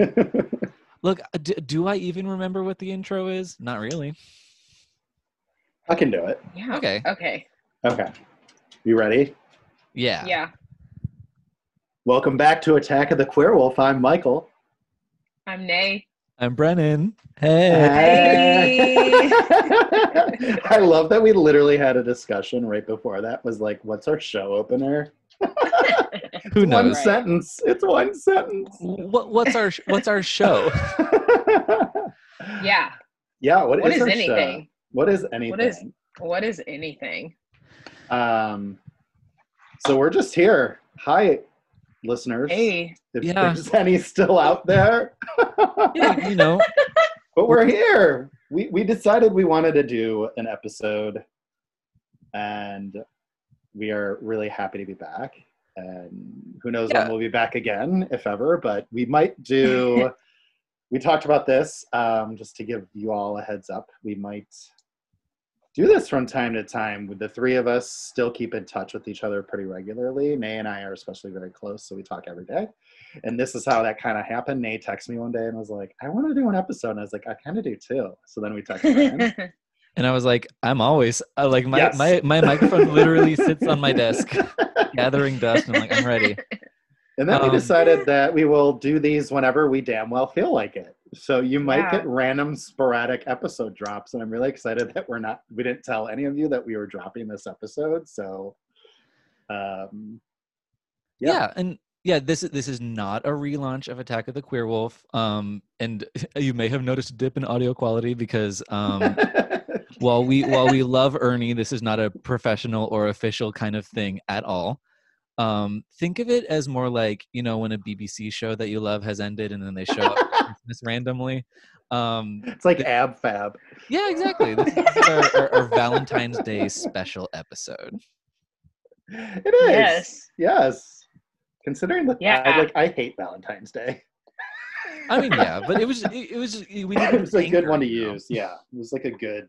Um, look, uh, d- do I even remember what the intro is? Not really. I can do it. Yeah. Okay. Okay. Okay. You ready? Yeah. Yeah. Welcome back to Attack of the Queer Wolf. I'm Michael. I'm Nay. I'm Brennan. Hey. Hey. I love that we literally had a discussion right before that. Was like, what's our show opener? Who One knows? Right. sentence. It's one sentence. What, what's our What's our show? Yeah. yeah. What is our show? anything? What is anything? What is- What is anything? Um. So we're just here. Hi, listeners. Hey. If Yeah. there's any still out there. Yeah, you know. But we're here. We we decided we wanted to do an episode, and we are really happy to be back. And who knows Yeah. when we'll be back again, if ever. But we might do. we talked about this um, just to give you all a heads up. We might do this from time to time. With the three of us, still keep in touch with each other pretty regularly. Nay and I are especially very close, so we talk every day and this is how that kind of happened. Nay texted me one day and was like, "I want to do an episode." And I was like, "I kind of do too." So then we texted. again. And I was like, I'm always uh, like my Yes. my my microphone literally sits on my desk, gathering dust. And I'm like, I'm ready. and then we Um, decided that we will do these whenever we damn well feel like it. So you might Yeah. get random sporadic episode drops, and I'm really excited that we're not. We didn't tell any of you that we were dropping this episode. So, um, Yeah. Yeah. and yeah, this is this is not a relaunch of Attack of the Queer Wolf. Um, and you may have noticed a dip in audio quality because um, while we while we love Ernie, this is not a professional or official kind of thing at all. Um, think of it as more like you know when a BBC show that you love has ended and then they show up Christmas randomly. Um, it's like ab fab. yeah, exactly. This is our, our, our Valentine's Day special episode. It is. Yes. Yes. Considering that, Yeah. I, like I hate Valentine's Day. I mean, yeah, but it was it, it was just, we it was a good one to use. Yeah, it was like a good.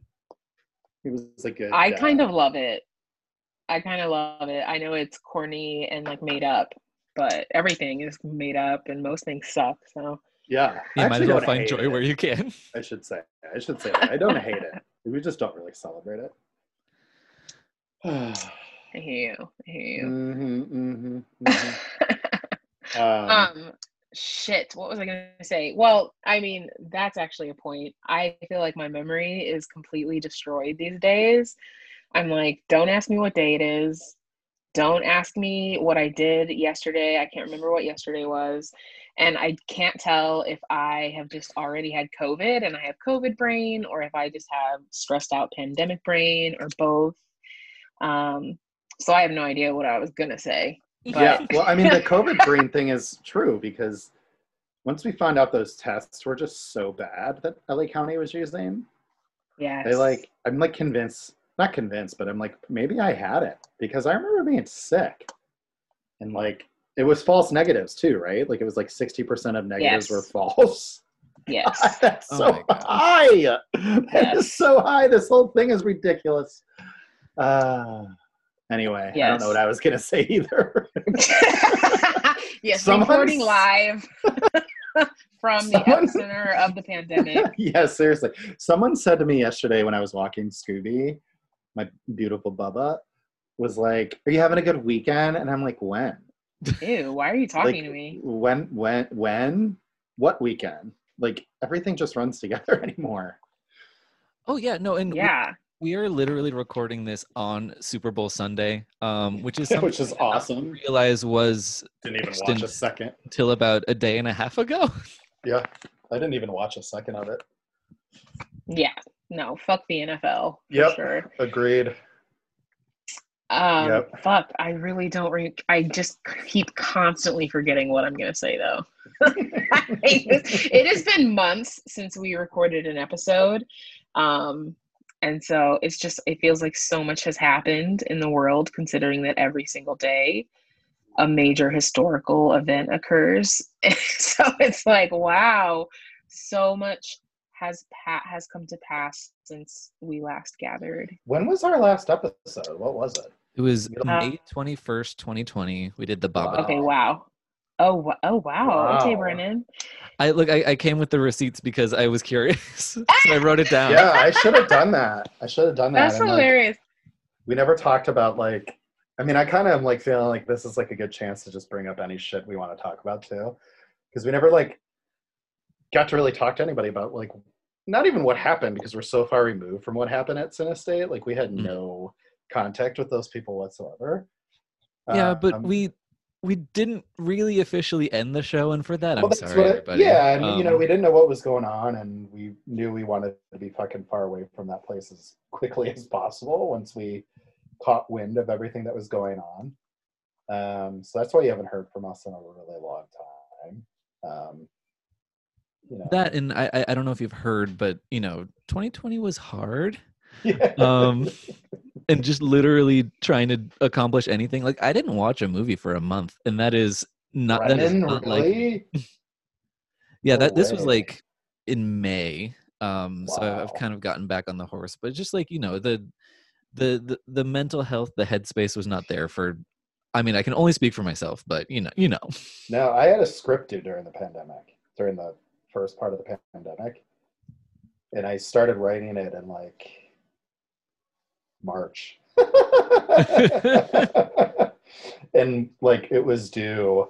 It was a good. I uh, kind of love it. I kind of love it. I know it's corny and like made up, but everything is made up and most things suck. So Yeah, I You might as well find joy it. where you can. I should say. I should say. I don't hate it. We just don't really celebrate it. I hear you. I hear you. hmm hmm hmm Um, um shit what was i going to say? Well i mean that's actually a point. I feel like my memory is completely destroyed these days. I'm like don't ask me what day it is. Don't ask me what i did yesterday. I can't remember what yesterday was. And i can't tell if i have just already had covid and i have covid brain or if i just have stressed out pandemic brain or both. Um so i have no idea what i was going to say yeah. Well, I mean, the COVID brain thing is true because once we found out those tests were just so bad that LA County was using, yeah, they like I'm like convinced, not convinced, but I'm like maybe I had it because I remember being sick, and like it was false negatives too, right? Like it was like sixty percent of negatives Yes. were false. yes That's Oh so my God. high. That is Yes. so high. This whole thing is ridiculous. Uh, anyway, I don't know what I was gonna say either. yes, Someone's- recording live from the Someone- epicenter of the pandemic. yes, seriously. Someone said to me yesterday when I was walking Scooby, my beautiful Bubba, was like, "Are you having a good weekend?" And I'm like, "When? Ew, why are you talking Like, to me? When? When? When? What weekend? Like everything just runs together anymore." Oh yeah, no, and we- Yeah. We are literally recording this on Super Bowl Sunday, um, which is Which is awesome. I did awesome. Realize was Didn't even watch a second. until about a day and a half ago. Yeah, I didn't even watch a second of it. Yeah. No, fuck the NFL. For Yep. Sure. Agreed. Um, Yep. Fuck, I really don't. Re- I just keep constantly forgetting what I'm gonna say though. it has been months since we recorded an episode, um, and so it's just it feels like so much has happened in the world, considering that every single day a major historical event occurs. so it's like wow, so much has pa- has come to pass since we last gathered. When was our last episode? What was it? It was Uh, May twenty first, twenty twenty. We did the Baba. Wow. Okay, wow. Oh, oh wow. Okay, Wow. Brennan. I look. I, I came with the receipts because I was curious, so I wrote it down. Yeah, I should have done that. I should have done that. That's And, like, hilarious. we never talked about like i mean i kind of am like feeling like this is like a good chance to just bring up any shit we want to talk about too because we never like got to really talk to anybody about like not even what happened because we're so far removed from what happened at Cinestate. Like we had Mm. no contact with those people whatsoever. Yeah, but Um, we we didn't really officially end the show, and for that, well, I'm sorry, what everybody. yeah, and you know Um, we didn't know what was going on, and we knew we wanted to be fucking far away from that place as quickly as possible once we caught wind of everything that was going on. Um, so that's why you haven't heard from us in a really long time. Um, you know, that, and I I- I don't know if you've heard, but you know, 2020 was hard. yeah. um, and just literally trying to accomplish anything. Like I didn't watch a movie for a month, and that is not that is Brennan, not like yeah No that this was like in May. Um, so I've kind of gotten back on the horse, but just like you know the the the, the mental health, the headspace was not there for. I mean, I can only speak for myself, but you know, you know. No, I had a script due during the pandemic, during the first part of the pandemic. And I started writing it in like March. and like it was due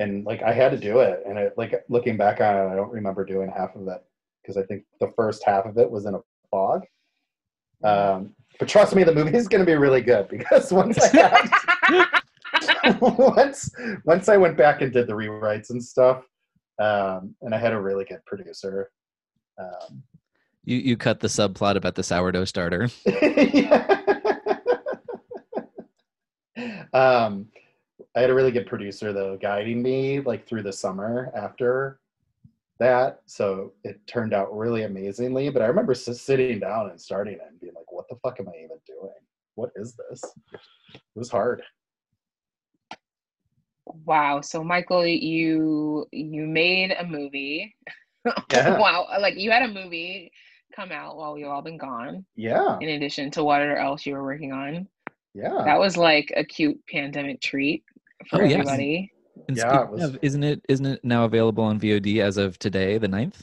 and like I had to do it and it like looking back on it I don't remember doing half of it because I think the first half of it was in a fog. Um but trust me the movie is going to be really good because once I had once once I went back and did the rewrites and stuff, um, and I had a really good producer. Um, You you cut the subplot about the sourdough starter. um, I had a really good producer though guiding me like through the summer after that, so it turned out really amazingly. But I remember sitting down and starting it and being like, "What the fuck am I even doing? What is this?" It was hard. Wow. So Michael, you you made a movie. Yeah. wow. Like you had a movie come out while we've all been gone, Yeah, in addition to whatever else you were working on. yeah. That was like a cute pandemic treat for Oh, yes. everybody. And Yeah, it was- of, isn't it isn't it now available on VOD as of today, the 9th?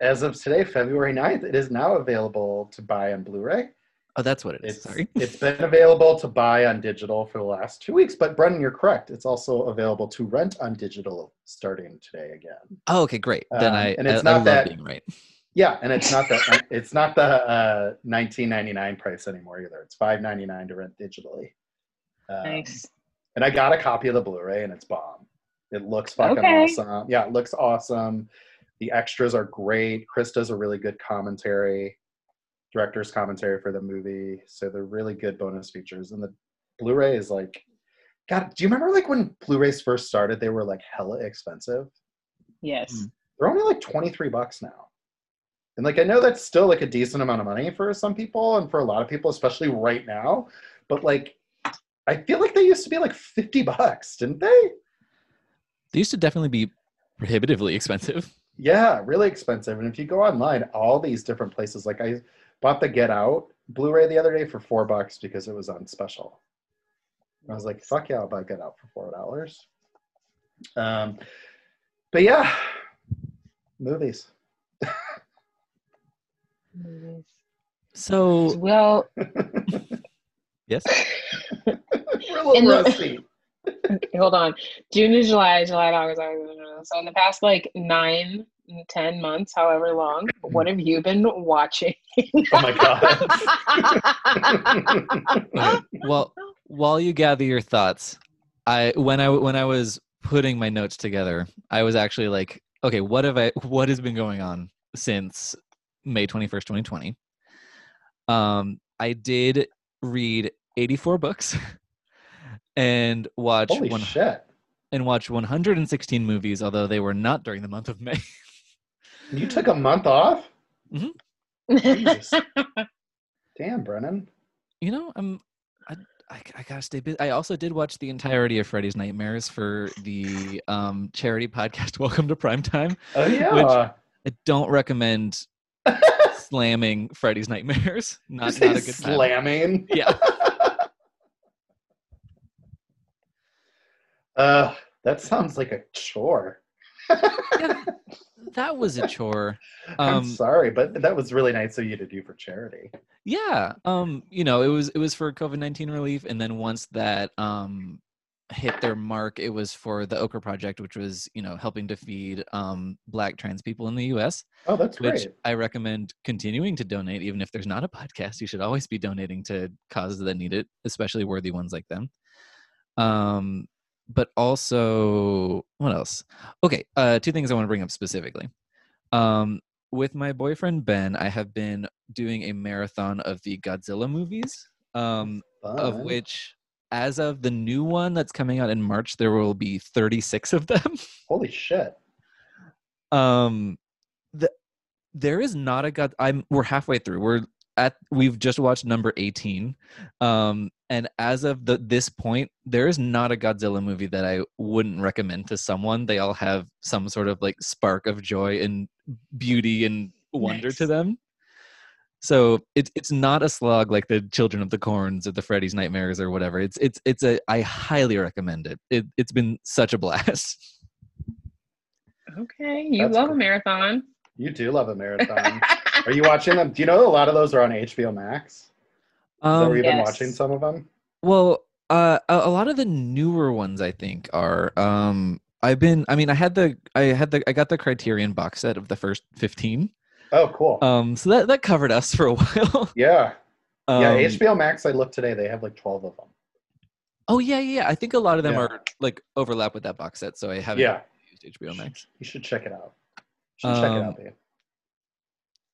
As of today, February 9th, it is now available to buy on Blu-ray. Oh, that's what it is. It's, Sorry. it's been available to buy on digital for the last two weeks, but Brennan, you're correct. It's also available to rent on digital starting today again. Oh, okay, great. Then Um, I and it's I, I not love that- being right. Yeah, and it's not the it's not the uh, 19.99 price anymore either. It's 5.99 to rent digitally. Um, Nice. And I got a copy of the Blu-ray, and it's bomb. It looks fucking Okay. awesome. Yeah, it looks awesome. The extras are great. Chris does a really good commentary, director's commentary for the movie. So they're really good bonus features. And the Blu-ray is like, God, do you remember like when Blu-rays first started? They were like hella expensive. Yes. Mm. They're only like 23 bucks now. And like I know that's still like a decent amount of money for some people and for a lot of people, especially right now. But like I feel like they used to be like 50 bucks, didn't they? They used to definitely be prohibitively expensive. Yeah, really expensive. And if you go online, all these different places, like I bought the Get Out Blu-ray the other day for four bucks because it was on special. And I was like, fuck yeah, I'll buy Get Out for four dollars. Um, but yeah, movies. Movies. So Well, yes, We're a In the- hold on. June to July, July to August, August, August. So in the past like nine, ten months, however long, mm-hmm. what have you been watching? Oh my god. Well, while you gather your thoughts, I when I when I was putting my notes together, I was actually like, okay, what have I what has been going on since May 21st, 2020? Um I did read 84 books and watch Holy one shit. and watch 116 movies, although they were not during the month of May. You took a month off? Jesus. Damn, Brennan. You know, I'm I, I, I gotta stay busy. I also did watch the entirety of Freddy's Nightmares for the um, charity podcast Welcome to Primetime. Oh yeah. I don't recommend slamming Freddy's Nightmares. Not, not a good time. slamming. Yeah. Uh, That sounds like a chore. Yeah, that was a chore. I'm Um, sorry, but that was really nice of you to do for charity. Yeah. Um, you know, it was it was for COVID nineteen relief, and then once that um hit their mark, it was for the Okra Project, which was you know helping to feed um Black trans people in the U.S. Oh, that's Which great. I recommend continuing to donate, even if there's not a podcast. You should always be donating to causes that need it, especially worthy ones like them. Um, but also, what else? Okay, uh, two things I want to bring up specifically. Um, with my boyfriend Ben, I have been doing a marathon of the Godzilla movies, um, of which, as of the new one that's coming out in March, there will be 36 of them. Holy shit. um, the, there is not a god. I'm we're halfway through. We're at we've just watched number 18 um and as of the this point there is not a godzilla movie that i wouldn't recommend to someone they all have some sort of like spark of joy and beauty and wonder to them so it's it's not a slog like the children of the corns or the freddy's nightmares or whatever it's it's it's a i highly recommend it, it it's been such a blast Okay, you That's love cool. a marathon. You do love a marathon. Are you watching them? Do you know a lot of those are on HBO Max? Is that um you've been Yes. watching some of them? Well, uh, a, a lot of the newer ones I think are. Um, I've been. I mean, I had the. I had the. I got the Criterion box set of the first fifteen. Oh, cool. Um, so that that covered us for a while. yeah. Um, yeah, HBO Max, I looked today, they have like 12 of them. Oh yeah, yeah. yeah. I think a lot of them Yeah. are like overlap with that box set, so I haven't Yeah. used HBO Max. You should check it out. You should check it Um, out, babe.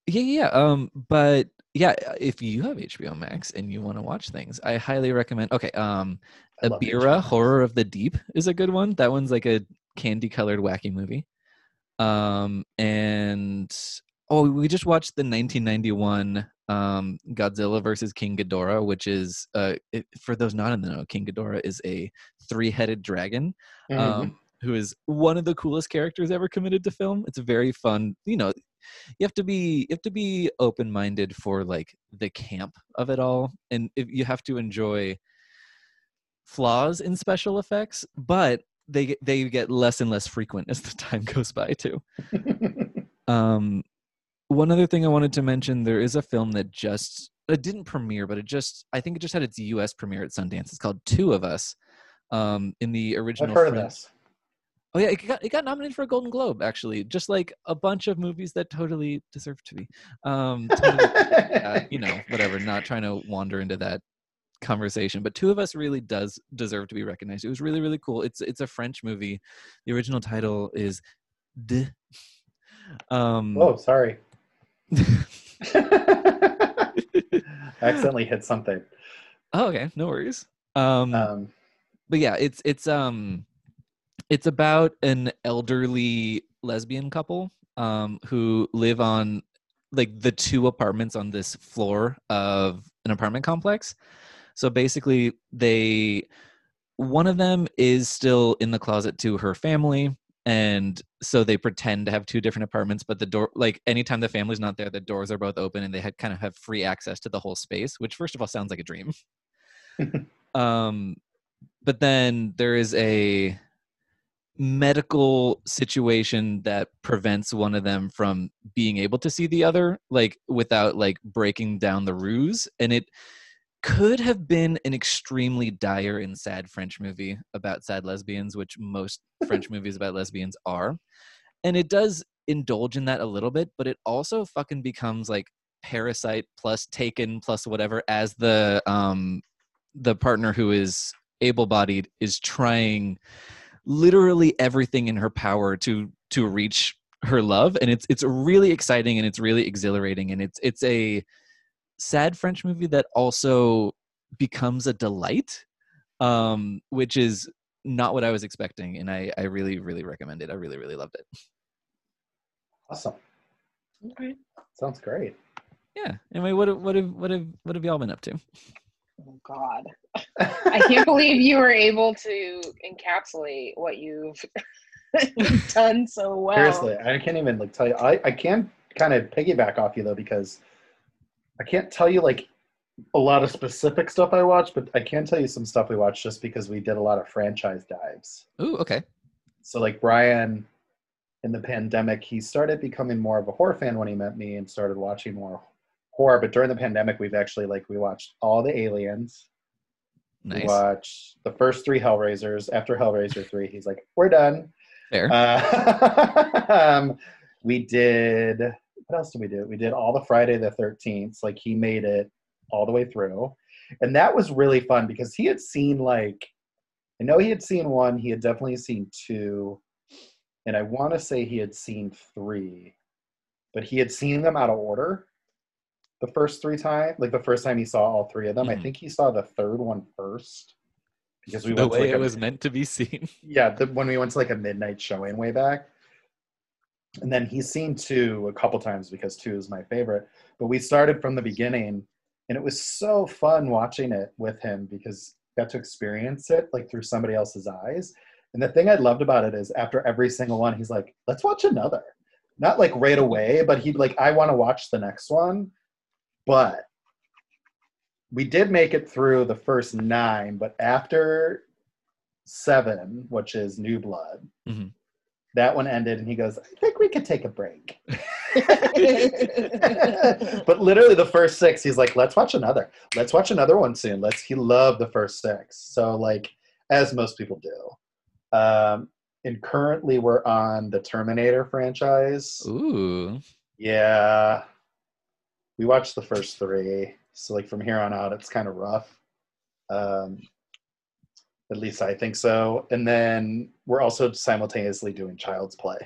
Yeah, yeah. Um, but yeah, if you have HBO Max and you want to watch things, I highly recommend. Okay, um, I love HBO Ebirah Horror of the Deep is a good one. That one's like a candy colored wacky movie. Um, and oh, we just watched the 1991 um, Godzilla versus King Ghidorah, which is uh, it, for those not in the know, King Ghidorah is a three-headed dragon Mhm. um, who is one of the coolest characters ever committed to film. It's very fun. You know, you have to be you have to be open minded for like the camp of it all, and if you have to enjoy flaws in special effects, but they get- they get less and less frequent as the time goes by too. Um, one other thing I wanted to mention: there is a film that just it didn't premiere, but it just I think it just had its U.S. premiere at Sundance. It's called Two of Us. Um, in the original I've heard of this. Oh yeah, it got it got nominated for a Golden Globe actually, just like a bunch of movies that totally deserve to be. Um, totally, uh, you know, whatever. Not trying to wander into that conversation, but Two of Us really does deserve to be recognized. It was really really cool. It's it's a French movie. The original title is Deux. Um, oh, sorry. accidentally hit something. oh, okay, no worries. Um, Um, but yeah, it's it's um it's about an elderly lesbian couple um who live on like the two apartments on this floor of an apartment complex. So basically they one of them is still in the closet to her family and so they pretend to have two different apartments but the door like anytime the family's not there the doors are both open and they had kind of have free access to the whole space which first of all sounds like a dream. Um but then there is a medical situation that prevents one of them from being able to see the other like without like breaking down the ruse and it could have been an extremely dire and sad french movie about sad lesbians which most french movies about lesbians are. And it does indulge in that a little bit but it also fucking becomes like parasite plus taken plus whatever as the um the partner who is able-bodied is trying literally everything in her power to to reach her love. And it's it's really exciting and it's really exhilarating. And it's it's a sad french movie that also becomes a delight um which is not what i was expecting and i i really really recommend it i really really loved it awesome. Okay. Sounds great. yeah anyway what have what have what have what have y'all been up to Oh God, I can't believe you were able to encapsulate what you've done so well. Seriously, I can't even like tell you. I, I can kind of piggyback off you though because I can't tell you like a lot of specific stuff I watched, but I can tell you some stuff we watched just because we did a lot of franchise dives. Ooh, okay so like Brian in the pandemic, he started becoming more of a horror fan when he met me and started watching more horror. But during the pandemic, we've actually like we watched all the aliens. Nice. We watched the first three Hellraisers. After Hellraiser three, he's like, "We're done." Fair. Uh, um, we did. What else did we do? We did all the Friday the Thirteenth. Like he made it all the way through, and that was really fun because he had seen like, I know he had seen one. He had definitely seen two, and I want to say he had seen three, but he had seen them out of order. The first three times, like the first time he saw all three of them, I Mhm. think he saw the third one first because we the went to way like it a- was meant to be seen. yeah, the, when we went to like a midnight showing way back. And then he's seen two a couple times because two is my favorite. But we started from the beginning and it was so fun watching it with him because got to experience it like through somebody else's eyes. And the thing I loved about it is after every single one, he's like, let's watch another. Not like right away, but he'd like, I want to watch the next one. But we did make it through the first nine, but after seven, which is New Blood, Mhm. That one ended, and he goes, "I think we could take a break." but literally, the first six, he's like, "Let's watch another. Let's watch another one soon." Let's. He loved the first six, so like as most people do. Um, and currently, we're on the Terminator franchise. Ooh. Yeah. We watched the first three. So like from here on out it's kind of rough. Um at least I think so. And then we're also simultaneously doing Child's Play.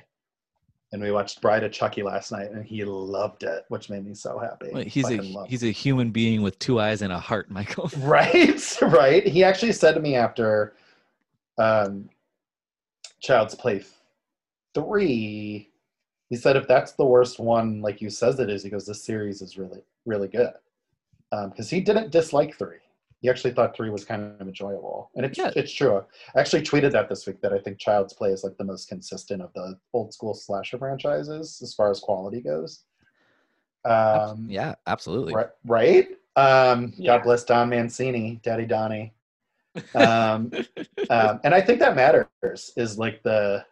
And we watched Bride of Chucky last night and he loved it, which made me so happy. Wait, he's a Fucking he's a human being with two eyes and a heart, Michael. Right, right. He actually said to me after um, Child's Play three, he said if that's the worst one, like you says it is, he goes, this series is really, really good. Because he didn't dislike three. He actually thought three was kind of enjoyable, and it's Yeah. it's true. I actually tweeted that this week that I think Child's Play is like the most consistent of the old school slasher franchises as far as quality goes. Um, yeah, absolutely. Right, right? Um, Yeah. God bless Don Mancini, Daddy Donnie. Um, um, and I think that matters is like the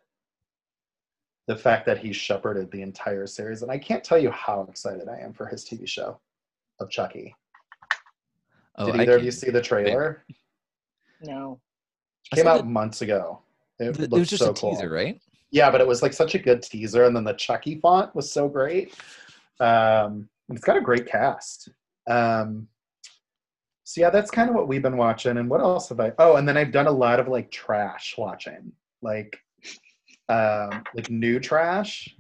the fact that he shepherded the entire series, and I can't tell you how excited I am for his TV show of Chucky. Oh, Did either of you see the trailer? no. I Came out the- months ago. It, It, looked was just so a cool. teaser, right? Yeah, but it was like such a good teaser, and then the Chucky font was so great. Um, it's got a great cast. Um, so yeah, that's kind of what we've been watching. And what else have I? Oh, and then I've done a lot of like trash watching, like um, like new trash,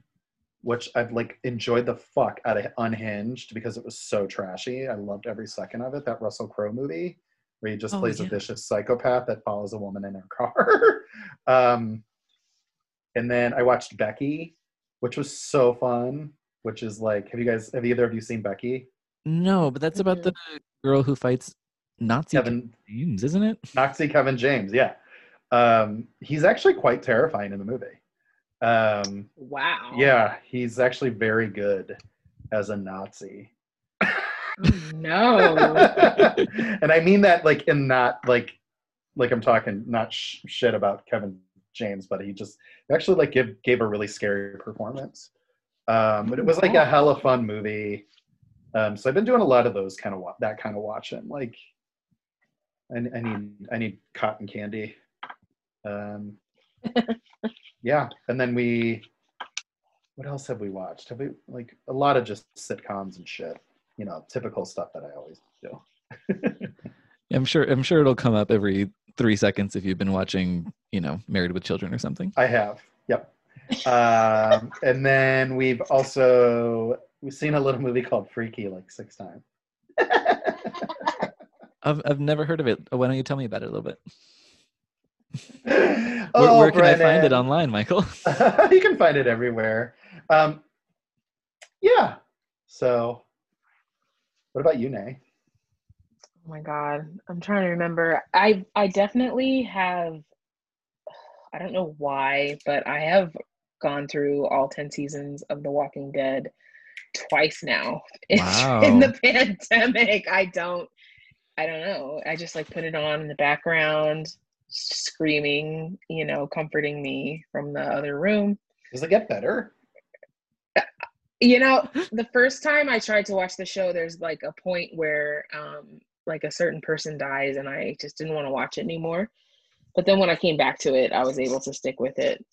which I've like enjoyed the fuck out of Unhinged because it was so trashy. I loved every second of it. That Russell Crowe movie where he just Oh, plays a vicious psychopath that follows a woman in her car. um, and then I watched Becky, which was so fun. Which is like, have you guys, have either of you seen Becky? No, but that's about the girl who fights Nazi Kevin James, isn't it? Nazi Kevin James, yeah. Um, he's actually quite terrifying in the movie. Um, Wow. yeah, he's actually very good as a Nazi. No. and I mean that like in not like like I'm talking not sh- shit about Kevin James, but he just actually like give gave a really scary performance. Um, but it was like a hella fun movie. Um, so I've been doing a lot of those kind of wa- that kind of watching. Like, I, I need I need cotton candy. Um, yeah, and then we. What else have we watched? Have we like a lot of just sitcoms and shit? You know, typical stuff that I always do. I'm sure. I'm sure it'll come up every three seconds if you've been watching, you know, Married with Children or something. I have. Yep. um, and then we've also we've seen a little movie called Freaky like six times. I've I've never heard of it. Why don't you tell me about it a little bit? Where, oh, where can I find it online, Michael? you can find it everywhere. Um, yeah. So, what about you, Nay? Oh my god, I'm trying to remember. I I definitely have. I don't know why, but I have gone through all ten seasons of The Walking Dead twice now. wow. in the pandemic, I don't. I don't know. I just like put it on in the background, screaming, you know, comforting me from the other room. Does it get better? You know, the first time I tried to watch the show, there's like a point where um like a certain person dies and I just didn't want to watch it anymore. But then when I came back to it, I was able to stick with it.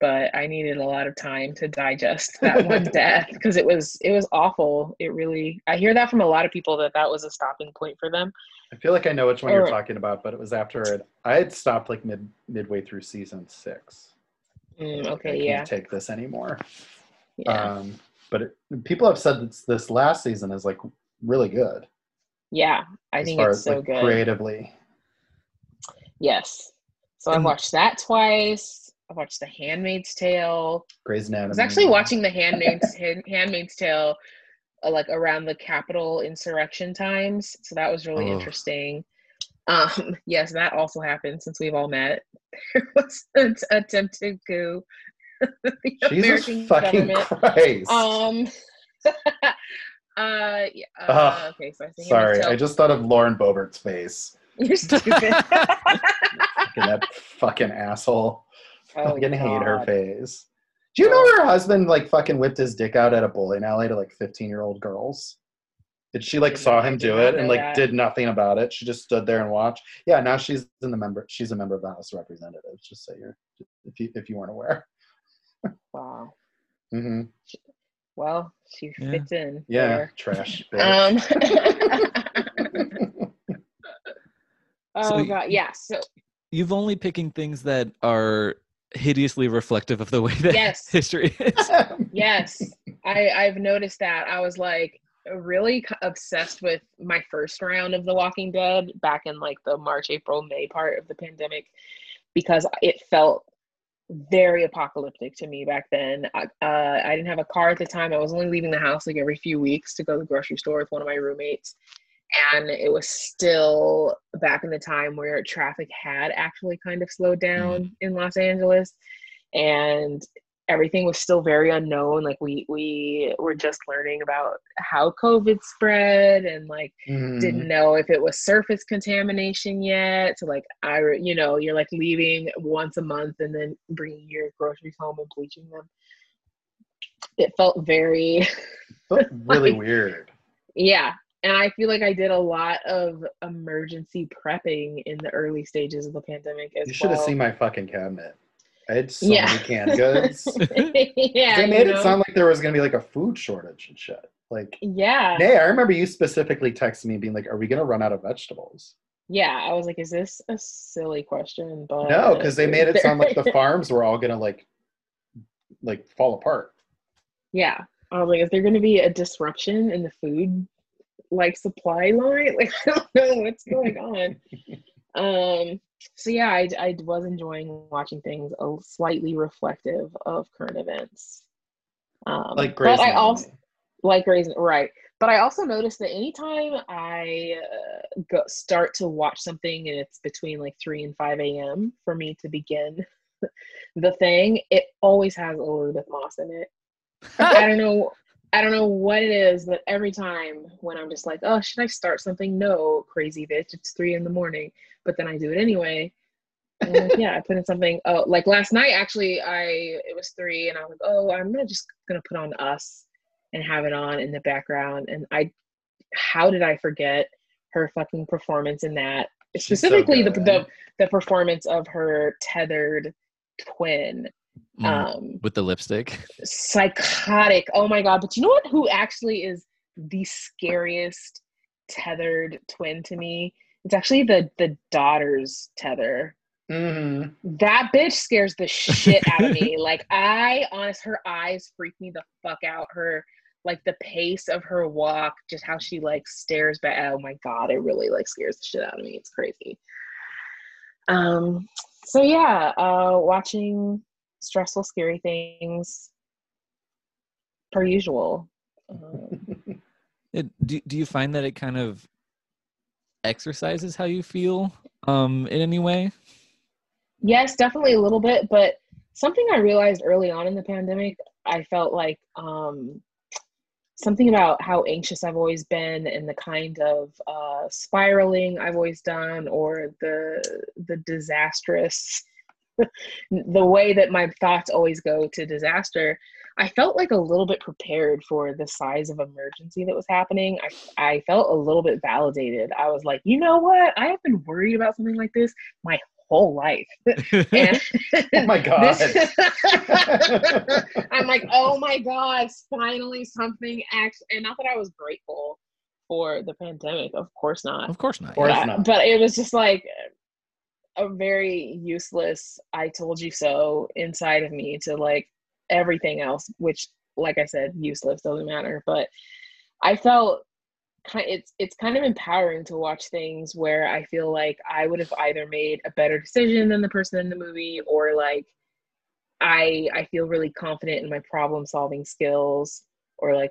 But I needed a lot of time to digest that one death because it was it was awful. It really I hear that from a lot of people that that was a stopping point for them. I feel like I know which one you're Or- talking about, but it was after it, I had stopped like mid midway through season six. Mm, I okay, can't yeah, take this anymore. yeah, Um, but it, people have said that this last season is like really good. yeah. I think it's as so like good. creatively. Yes. So I've watched that twice. I've watched The Handmaid's Tale. Grey's Anatomy. I was actually watching The Handmaid's Handmaid's Tale, like around the capital insurrection times. So that was really Oh. interesting. Um, yes, that also happened since we've all met. There was an attempted coup. the Jesus American fucking government. Christ. Um. uh. Yeah, uh okay. So I think Sorry, I just thought of Lauren Boebert's face. You're stupid. Fucking that fucking asshole. oh, fucking hate her face. Do you know her husband like fucking whipped his dick out at a bowling alley to like 15 year old girls? Did she like saw him do it and like did nothing about it? She just stood there and watched. Yeah, now she's in the member. She's a member of the House of Representatives. Just so you're, if you if you weren't aware. Wow. Mm-hmm. Well, she Yeah. fits in. Yeah, there. trash. bitch. Um. oh So god, yeah. So You've only picking things that are hideously reflective of the way that Yes. history is. yes, I I've noticed that. I was like really obsessed with my first round of The Walking Dead back in like the March, April, May part of the pandemic because it felt very apocalyptic to me back then. I, uh, I didn't have a car at the time. I was only leaving the house like every few weeks to go to the grocery store with one of my roommates. And it was still back in the time where traffic had actually kind of slowed down in Los Angeles. And everything was still very unknown. Like we we were just learning about how COVID spread and like Mhm. didn't know if it was surface contamination yet. So like I, you know, you're like leaving once a month and then bringing your groceries home and bleaching them. It felt very, Felt really like- weird. yeah. And I feel like I did a lot of emergency prepping in the early stages of the pandemic as You should well. have seen my fucking cabinet. I had so Yeah. many canned goods. yeah, they you made it know? sound like there was gonna be like a food shortage and shit. Like, yeah, Nay, I remember you specifically texting me being like, "Are we gonna run out of vegetables?" yeah. I was like, is this a silly question? But No, because they made it sound like the farms were all gonna like, like fall apart. Yeah. I was like, is there going to be a disruption in the food like supply line? Like, I don't know what's going on. um, so yeah, I, I was enjoying watching things a slightly reflective of current events. Um, Like Grey's but I also like Grey's right. But I also noticed that anytime I uh, go, start to watch something and it's between like 3 and 5 a.m. for me to begin the thing, it always has Elisabeth Moss in it. I don't know. I don't know what it is, but every time when I'm just like, oh, should I start something? No, crazy bitch, it's three in the morning. But then I do it anyway. Like, yeah, I put in something. Oh, like last night, actually, I it was three, and I was like, oh, I'm gonna just gonna put on Us and have it on in the background. And I, how did I forget her fucking performance in that? She's so Specifically, the, good. the the performance of her tethered twin. Mm, Um, with the lipstick. psychotic. Oh my god! But you know what? Who actually is the scariest tethered twin to me? It's actually the the daughter's tether. Mhm. That bitch scares the shit out of me. Like I, honest, her eyes freak me the fuck out. Her like the pace of her walk, just how she like stares back. Oh my god! It really like scares the shit out of me. It's crazy. Um. So yeah, uh, watching stressful, scary things per usual. Um, It, do, do you find that it kind of exercises how you feel um, in any way? yes, definitely a little bit, but something I realized early on in the pandemic, I felt like um, something about how anxious I've always been and the kind of uh, spiraling I've always done, or the the disastrous, the way that my thoughts always go to disaster. I felt like a little bit prepared for the size of emergency that was happening. I, I felt a little bit validated. I was like, you know what? I have been worried about something like this my whole life. and oh my god. This, I'm like, oh my god, finally something actually and not that I was grateful for the pandemic, of course not. Of course not. Of course but, not. but it was just like a very useless I told you so inside of me to like everything else, which like I said, useless, doesn't matter. But I felt it's it's kind of empowering to watch things where I feel like I would have either made a better decision than the person in the movie or like I I feel really confident in my problem solving skills or like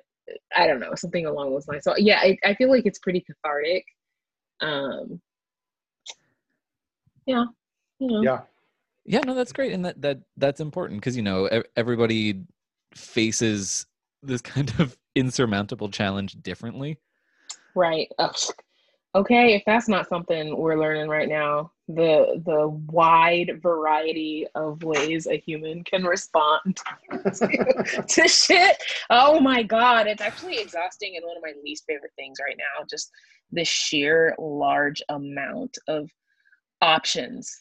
I don't know something along those lines. So yeah, I, I feel like it's pretty cathartic. Um, yeah, you know. Yeah. Yeah, no, that's great, and that that that's important because you know everybody faces this kind of insurmountable challenge differently. Right. Okay, if that's not something we're learning right now, the the wide variety of ways a human can respond to, to shit. Oh my god, it's actually exhausting and one of my least favorite things right now. Just the sheer large amount of options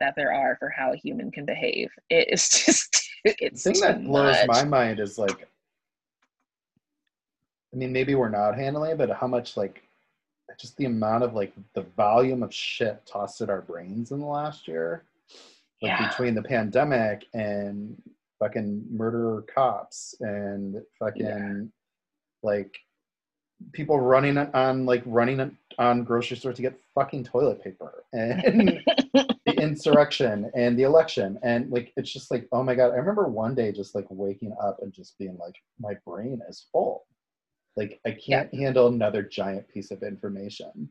that there are for how a human can behave. It is just it's the thing that blows my mind is like I mean, maybe we're not handling it, but how much like just the amount of like the volume of shit tossed at our brains in the last year, like yeah. between the pandemic and fucking murder cops and fucking yeah. like people running on like running on grocery stores to get fucking toilet paper and the insurrection and the election and like it's just like oh my god i remember one day just like waking up and just being like my brain is full like I can't yeah. handle another giant piece of information.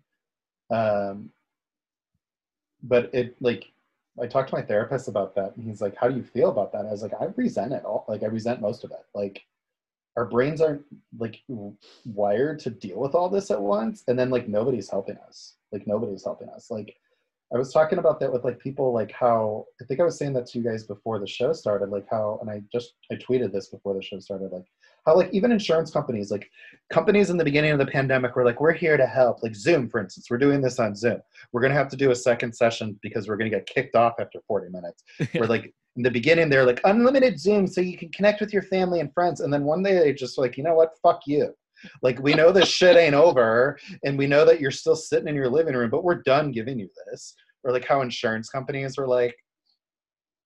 Um, but it like I talked to my therapist about that, and he's like, "How do you feel about that?" I was like, "I resent it all. Like I resent most of it. Like our brains aren't like wired to deal with all this at once, and then like nobody's helping us. Like nobody's helping us. Like I was talking about that with like people like how I think I was saying that to you guys before the show started, like how and I just I tweeted this before the show started, like how like even insurance companies, like companies in the beginning of the pandemic were like, we're here to help. Like Zoom, for instance, we're doing this on Zoom. We're gonna have to do a second session because we're gonna get kicked off after 40 minutes. we're like in the beginning they're like unlimited Zoom so you can connect with your family and friends. And then one day they just like, you know what, fuck you like we know this shit ain't over, and we know that you're still sitting in your living room, but we're done giving you this. Or like how insurance companies are like,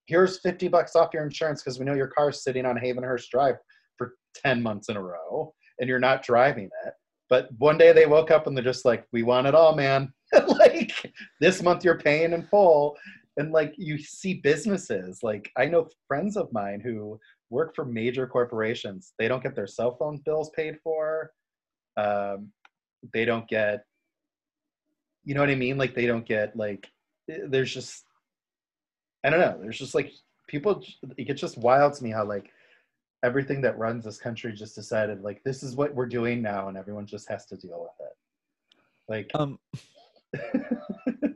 here's 50 bucks off your insurance because we know your car's sitting on Havenhurst Drive for 10 months in a row and you're not driving it. But one day they woke up and they're just like, we want it all, man. like this month you're paying in full. And like you see businesses, like I know friends of mine who work for major corporations. They don't get their cell phone bills paid for. Um, they don't get, you know what I mean? Like they don't get like, eh, there's just, I don't know. There's just like people. It gets just wild to me how like everything that runs this country just decided like this is what we're doing now, and everyone just has to deal with it. Like, um.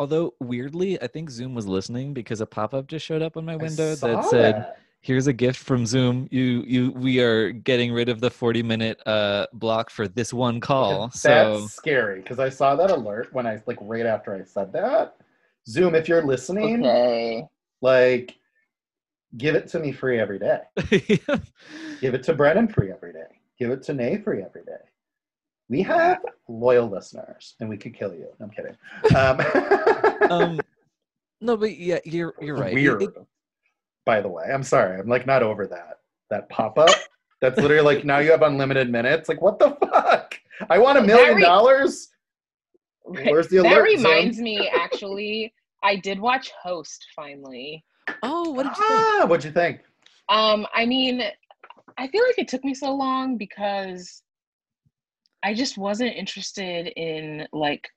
Although weirdly, I think Zoom was listening because a pop-up just showed up on my window that said, that. Here's a gift from zoom. You you we are getting rid of the 40 minute uh block for this one call. That's so scary because i saw that alert when i like right after i said that. Zoom if you're listening okay. like give it to me free every day. Give it to brennan free every day. Give it to nay free every day we have loyal listeners and we could kill you i'm kidding um, um no but yeah you're you're right weird it, by the way. I'm sorry. I'm like not over that. That pop up. That's literally like now you have unlimited minutes. Like what the fuck? I want a million re- dollars. Where's the alert? That reminds zone? me actually, I did watch Host finally. Oh, what did you ah, think? What'd you think? Um, I mean, I feel like it took me so long because I just wasn't interested in like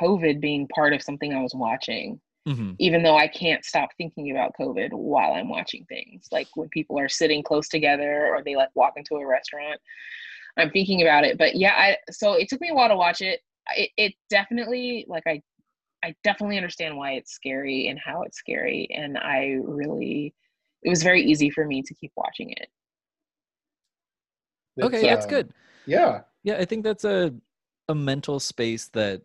COVID being part of something I was watching. Mhm. even though I can't stop thinking about COVID while I'm watching things. Like when people are sitting close together or they like walk into a restaurant, I'm thinking about it. But yeah, I so it took me a while to watch it. It, it definitely like I I definitely understand why it's scary and how it's scary, and I really it was very easy for me to keep watching it. Okay, that's um, good. Yeah. Yeah, I think that's a a mental space that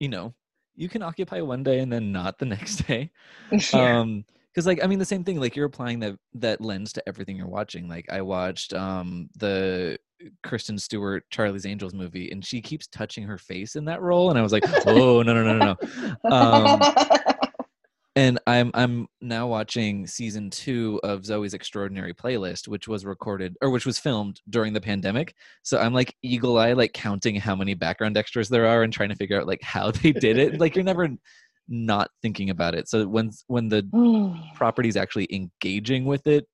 you know you can occupy one day and then not the next day. yeah. um because like i mean the same thing like you're applying that that lens to everything you're watching like i watched um the kristen stewart charlie's angels movie and she keeps touching her face in that role and i was like oh no no no no no um, and i'm i'm now watching season two of zoey's extraordinary playlist which was recorded or which was filmed during the pandemic. So i'm like eagle eye like counting how many background extras there are and trying to figure out like how they did it. Like you're never not thinking about it. So when when the property's actually engaging with it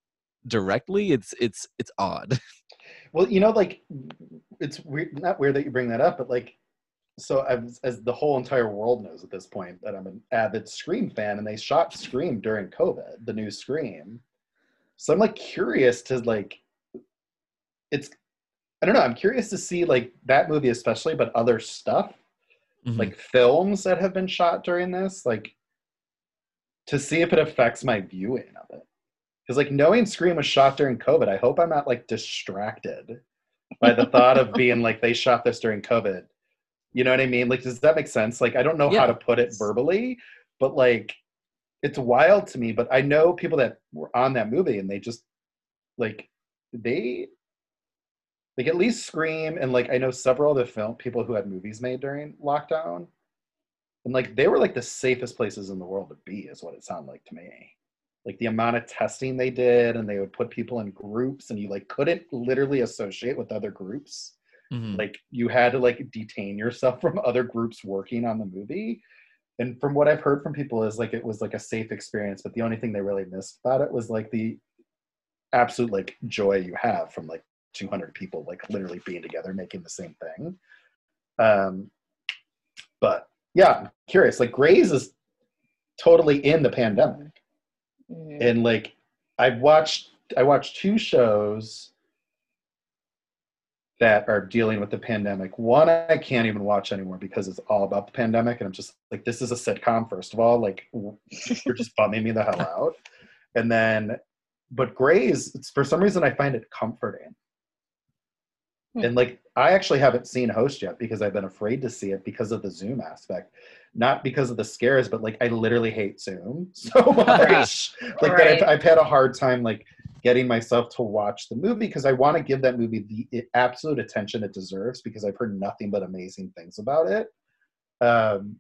directly it's it's it's odd. Well, you know, like it's weird, not weird that you bring that up, but like, so as, as the whole entire world knows at this point that I'm an avid Scream fan, and they shot Scream during COVID, the new Scream. So I'm like curious to like, it's, I don't know, I'm curious to see like that movie especially, but other stuff Mhm. like films that have been shot during this, like to see if it affects my viewing of it. Because like knowing Scream was shot during COVID, I hope I'm not like distracted by the thought of being like they shot this during COVID. You know what I mean? Like, does that make sense? Like, I don't know how to put it verbally, but like, it's wild to me. But I know people that were on that movie, and they just like they like at least Scream, and like I know several other film people who had movies made during lockdown, and like they were like the safest places in the world to be, is what it sounded like to me. Like the amount of testing they did, and they would put people in groups, and you like couldn't literally associate with other groups Mhm. like you had to like detain yourself from other groups working on the movie and from what i've heard from people is like it was like a safe experience but the only thing they really missed about it was like the absolute like joy you have from like 200 people like literally being together making the same thing um but yeah I'm curious like grey's is totally in the pandemic Mhm. and like I've watched I watched two shows that are dealing with the pandemic. One I can't even watch anymore because it's all about the pandemic, and I'm just like, this is a sitcom. First of all, like you're just bumming me the hell out. And then, but Grey's, it's, for some reason, I find it comforting. Hmm. And like, I actually haven't seen Host yet because I've been afraid to see it because of the Zoom aspect, not because of the scares, but like I literally hate Zoom so much. like that I've, I've had a hard time like getting myself to watch the movie because I want to give that movie the absolute attention it deserves because I've heard nothing but amazing things about it. Um,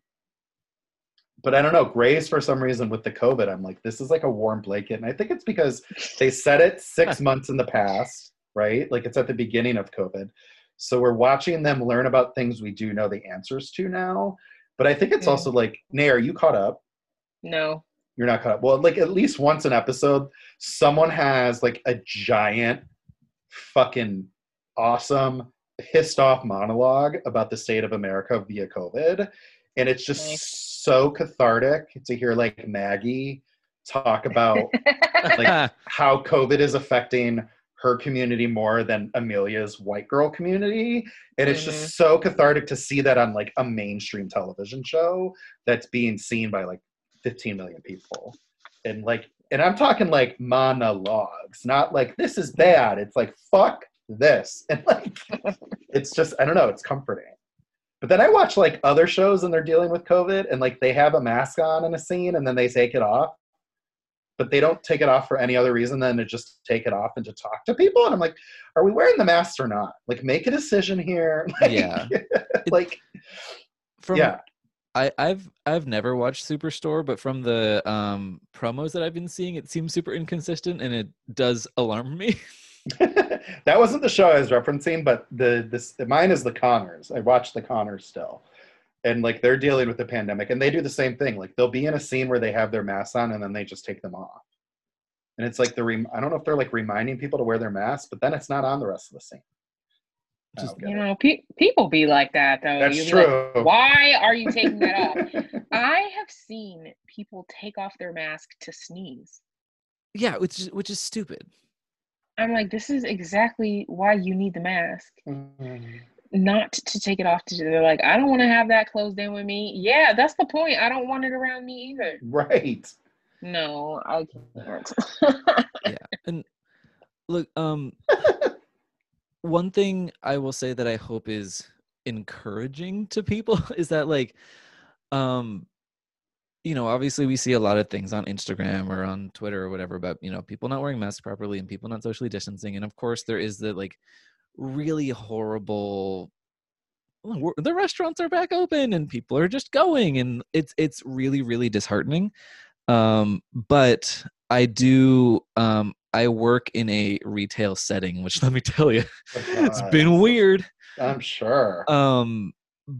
but I don't know, Grey's for some reason with the COVID, I'm like, this is like a warm blanket, and I think it's because they said it six months in the past, right? Like it's at the beginning of COVID, so we're watching them learn about things we do know the answers to now. But I think it's Mm. also like, Nay, are you caught up? No. You're not caught up. Well, like at least once an episode, someone has like a giant, fucking awesome, pissed off monologue about the state of America via COVID. And it's just Nice. so cathartic to hear like Maggie talk about like how COVID is affecting her community more than Amelia's white girl community. And it's Mhm. just so cathartic to see that on like a mainstream television show that's being seen by like 15 million people. And like, and I'm talking like monologues, not like this is bad. It's like fuck this. And like it's just I don't know, it's comforting. But then I watch like other shows and they're dealing with COVID and like they have a mask on in a scene and then they take it off. But they don't take it off for any other reason than to just take it off and to talk to people. And I'm like, are we wearing the masks or not? Like, make a decision here. Like, Yeah. like, from yeah. I, I've I've never watched Superstore, but from the um, promos that I've been seeing, it seems super inconsistent, and it does alarm me. that wasn't the show I was referencing, but the this mine is the Conners. I watch the Conners still, and like they're dealing with the pandemic, and they do the same thing. Like they'll be in a scene where they have their masks on, and then they just take them off, and it's like the rem- I don't know if they're like reminding people to wear their masks, but then it's not on the rest of the scene. Just- don't You know, pe- people be like that though. That's You'll be like, true. Why are you taking that off? I have seen people take off their mask to sneeze. Yeah, which is which is stupid. I'm like, this is exactly why you need the mask, Mm. not to take it off. To they're like, I don't want to have that closed in with me. Yeah, that's the point. I don't want it around me either. right. No, I can't. yeah and look um one thing i will say that i hope is encouraging to people is that like um you know obviously we see a lot of things on instagram or on twitter or whatever about you know people not wearing masks properly and people not socially distancing. And of course there is the like really horrible "Oh, the restaurants are back open and people are just going. And it's it's really really disheartening. Um but i do um i work in a retail setting which let me tell you it's been weird I'm sure. um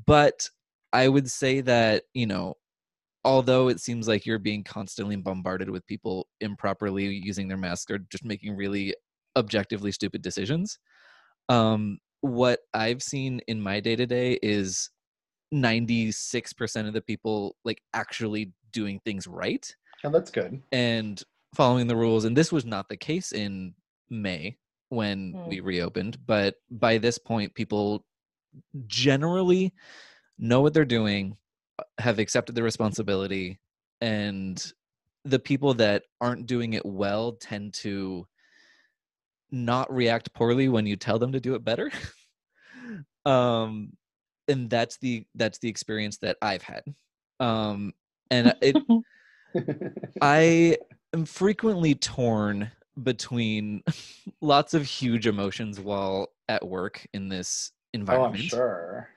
but i would say that you know although it seems like you're being constantly bombarded with people improperly using their mask or just making really objectively stupid decisions um what i've seen in my day to day is 96% of the people like actually doing things right and that's good. and following the rules and this was not the case in may when Hmm. we reopened but by this point people generally know what they're doing uh, have accepted the responsibility and the people that aren't doing it well tend to not react poorly when you tell them to do it better um and that's the that's the experience that i've had um and it I am frequently torn between lots of huge emotions while at work in this environment. oh, I'm sure.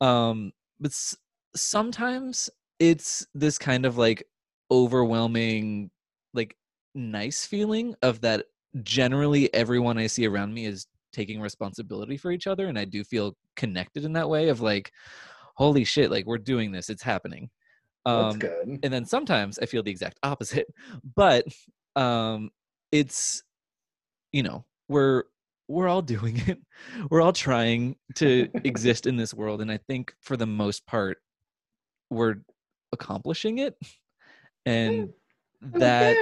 Um, but s- sometimes it's this kind of like overwhelming, like nice feeling of that generally everyone I see around me is taking responsibility for each other. And I do feel connected in that way of like, holy shit, like we're doing this, it's happening. That's Um, good. and then sometimes i feel the exact opposite but um it's you know we're we're all doing it. We're all trying to exist in this world and i think for the most part we're accomplishing it. And that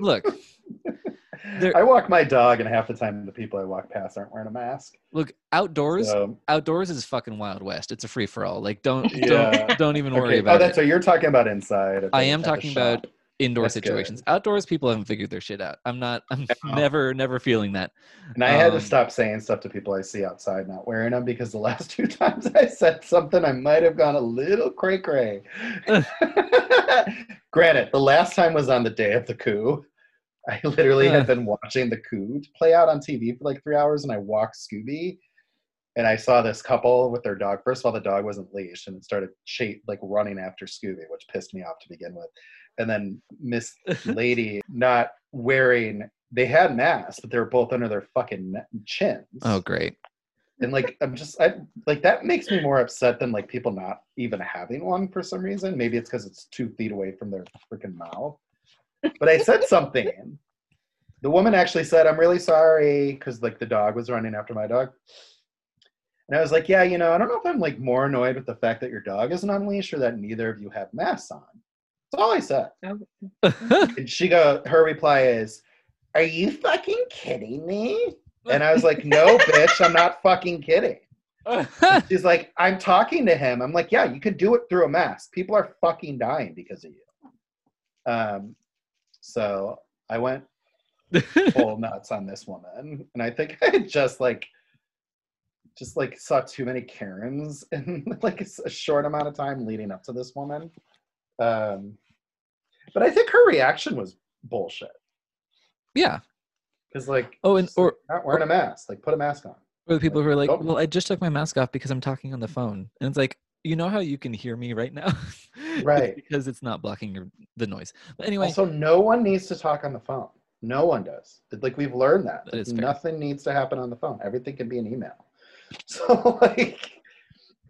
look there- I walk my dog, and half the time the people I walk past aren't wearing a mask. look outdoors So, outdoors is fucking wild west it's a free for all like don't Yeah. don't don't even worry okay. about Oh, it that's what you're talking about inside. I am talking about indoor That's good. situations outdoors people haven't figured their shit out i'm not i'm No. never never feeling that And I had to Um, stop saying stuff to people I see outside not wearing them because the last two times I said something, I might have gone a little cray cray. Granted, the last time was on the day of the coup. I literally had been watching the coup play out on TV for like three hours, and I walked Scooby, and I saw this couple with their dog. First of all, the dog wasn't leashed, and it started like running after Scooby, which pissed me off to begin with. And then Miss Lady not wearing. They had masks, but they were both under their fucking chins. oh great And like I'm just I like that makes me more upset than like people not even having one for some reason. Maybe it's because it's two feet away from their freaking mouth. But I said something. The woman actually said, "I'm really sorry," because like the dog was running after my dog. And I was like, "Yeah, you know, I don't know if I'm like more annoyed with the fact that your dog isn't on leash or that neither of you have masks on." That's all I said. And she go, her reply is, "Are you fucking kidding me?" And I was like, "No, bitch, I'm not fucking kidding." She's like, I'm talking to him. I'm like, yeah, you can do it through a mask. People are fucking dying because of you. Um, so I went full nuts on this woman, and I think I just like, just like saw too many Karens in like a short amount of time leading up to this woman. Um, but I think her reaction was bullshit yeah because like, oh and or like, not wearing a mask. Like, put a mask on. or the people who are like well i just took my mask off because i'm talking on the phone and it's like you know how you can hear me right now It's Right. because it's not blocking your the noise but anyway Also, no one needs to talk on the phone. No one does. Like we've learned that. That fair. Nothing needs to happen on the phone. Everything can be an email. So like,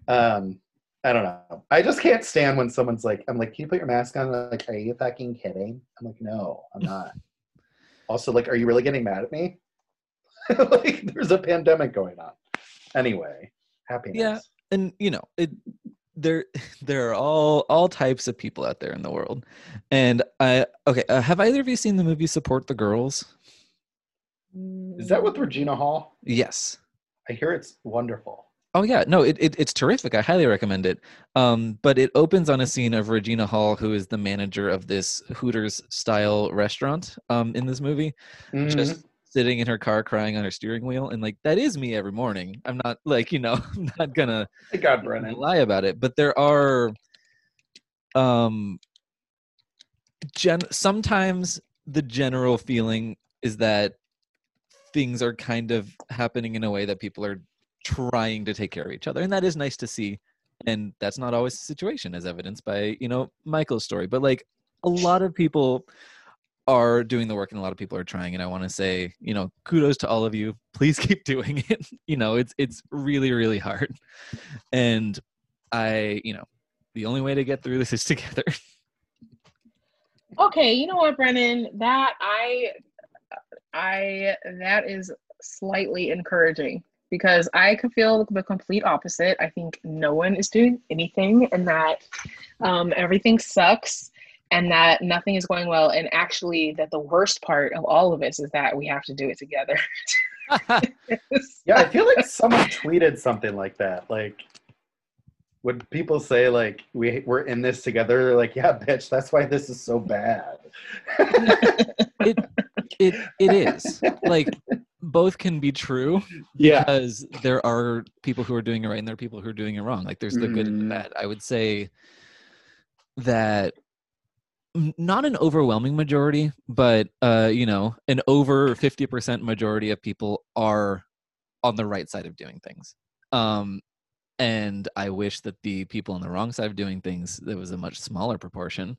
um, I don't know. I just can't stand when someone's like, "I'm like, can you put your mask on?" They're like, are you fucking kidding? I'm like, no, I'm not. also, like, are you really getting mad at me? like, there's a pandemic going on. Anyway, happiness. Yeah. And you know it there there are all all types of people out there in the world and i okay uh, have either of you seen the movie support the girls Is that with Regina Hall? yes I hear it's wonderful. oh yeah no it, it it's terrific i highly recommend it um but it opens on a scene of regina hall who is the manager of this hooters style restaurant um in this movie Mhm. just sitting in her car crying on her steering wheel and like that is me every morning i'm not like you know i'm not gonna God, Brennan. lie about it but there are um gen sometimes the general feeling is that things are kind of happening in a way that people are trying to take care of each other and that is nice to see and that's not always the situation as evidenced by you know michael's story but like a lot of people are doing the work and a lot of people are trying and i want to say you know kudos to all of you. Please keep doing it. You know it's it's really really hard. And i you know the only way to get through this is together. Okay, you know what, Brennan? That I, I that is slightly encouraging because I could feel the complete opposite. I think no one is doing anything, and that um, everything sucks, and that nothing is going well, and actually, that the worst part of all of this is that we have to do it together. Yeah, I feel like someone tweeted something like that. Like, when people say like we we're in this together, they're like, yeah, bitch, that's why this is so bad. it it, it is like both can be true yeah. because there are people who are doing it right and there are people who are doing it wrong like there's the good and the Mm. bad i would say that n- not an overwhelming majority but uh you know an over 50% majority of people are on the right side of doing things. Um and i wish that the people on the wrong side of doing things there was a much smaller proportion.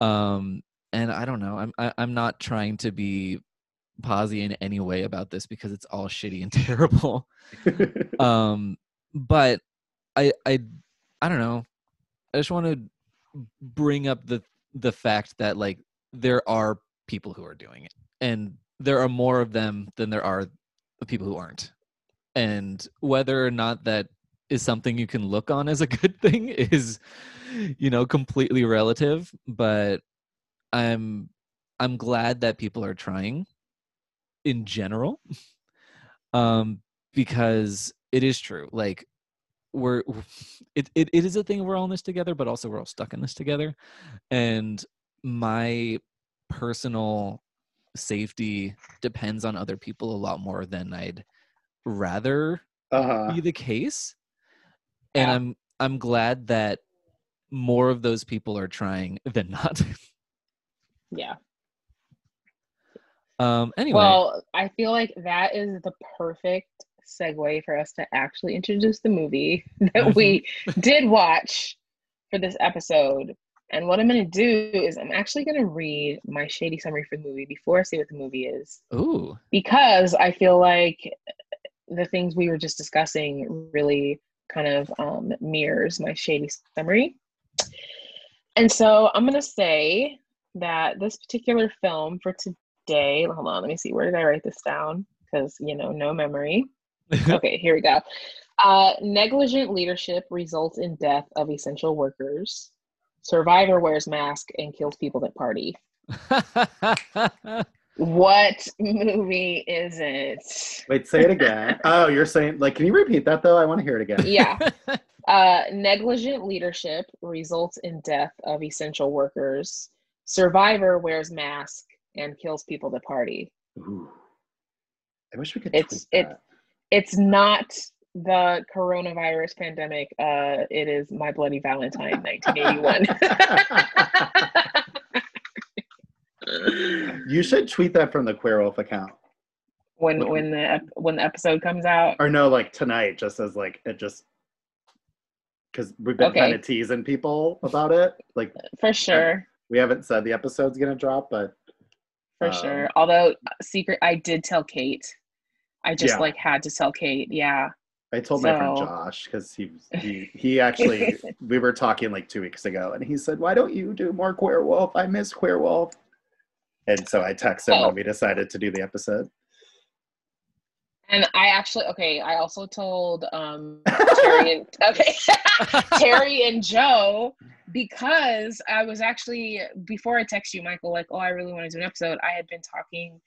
Um and i don't know i'm I, i'm not trying to be posy in any way about this because it's all shitty and terrible. Um but i i i don't know. I just want to bring up the the fact that like there are people who are doing it and there are more of them than there are the people who aren't. And whether or not that is something you can look on as a good thing is you know completely relative but i'm i'm glad that people are trying in general um because it is true. Like we're it, it, it is a thing we're all in this together but also we're all stuck in this together and my personal safety depends on other people a lot more than i'd rather uh-huh. be the case and Yeah. i'm i'm glad that more of those people are trying than not yeah. um anyway Well, I feel like that is the perfect segue for us to actually introduce the movie that we did watch for this episode. And what I'm going to do is I'm actually going to read my shady summary for the movie before I say what the movie is, ooh because I feel like the things we were just discussing really kind of um, mirrors my shady summary. And so I'm going to say that this particular film for today, hold on, let me see, where did I write this down? Because, you know, no memory. Okay, here we go. Uh, negligent leadership results in death of essential workers. Survivor wears mask and kills people that party. What movie is it? Wait, say it again. oh, you're saying like can you repeat that though? I want to hear it again. Yeah. Uh, negligent leadership results in death of essential workers. Survivor wears mask and kills people that party. Ooh. I wish we could It's- tweet it- that. It's not the coronavirus pandemic. Uh, it is My Bloody Valentine, 1981. You should tweet that from the Queer Wolf account. when when the ep- when the episode comes out. Or no, like tonight, just as like it just because we've been Okay. kind of teasing people about it. Like For sure. we haven't said the episode's gonna drop, but For Um, sure. Although secret I did tell Kate. I just Yeah. like had to tell Kate. Yeah. I told my friend Josh because he he he actually we were talking like two weeks ago, and he said, "Why don't you do more Queer Wolf? I miss Queer Wolf." And so I texted him Oh. when we decided to do the episode. And I actually okay. I also told um Terry and okay Terry and Joe because I was actually before I text you, Michael, like, oh, I really want to do an episode. I had been talking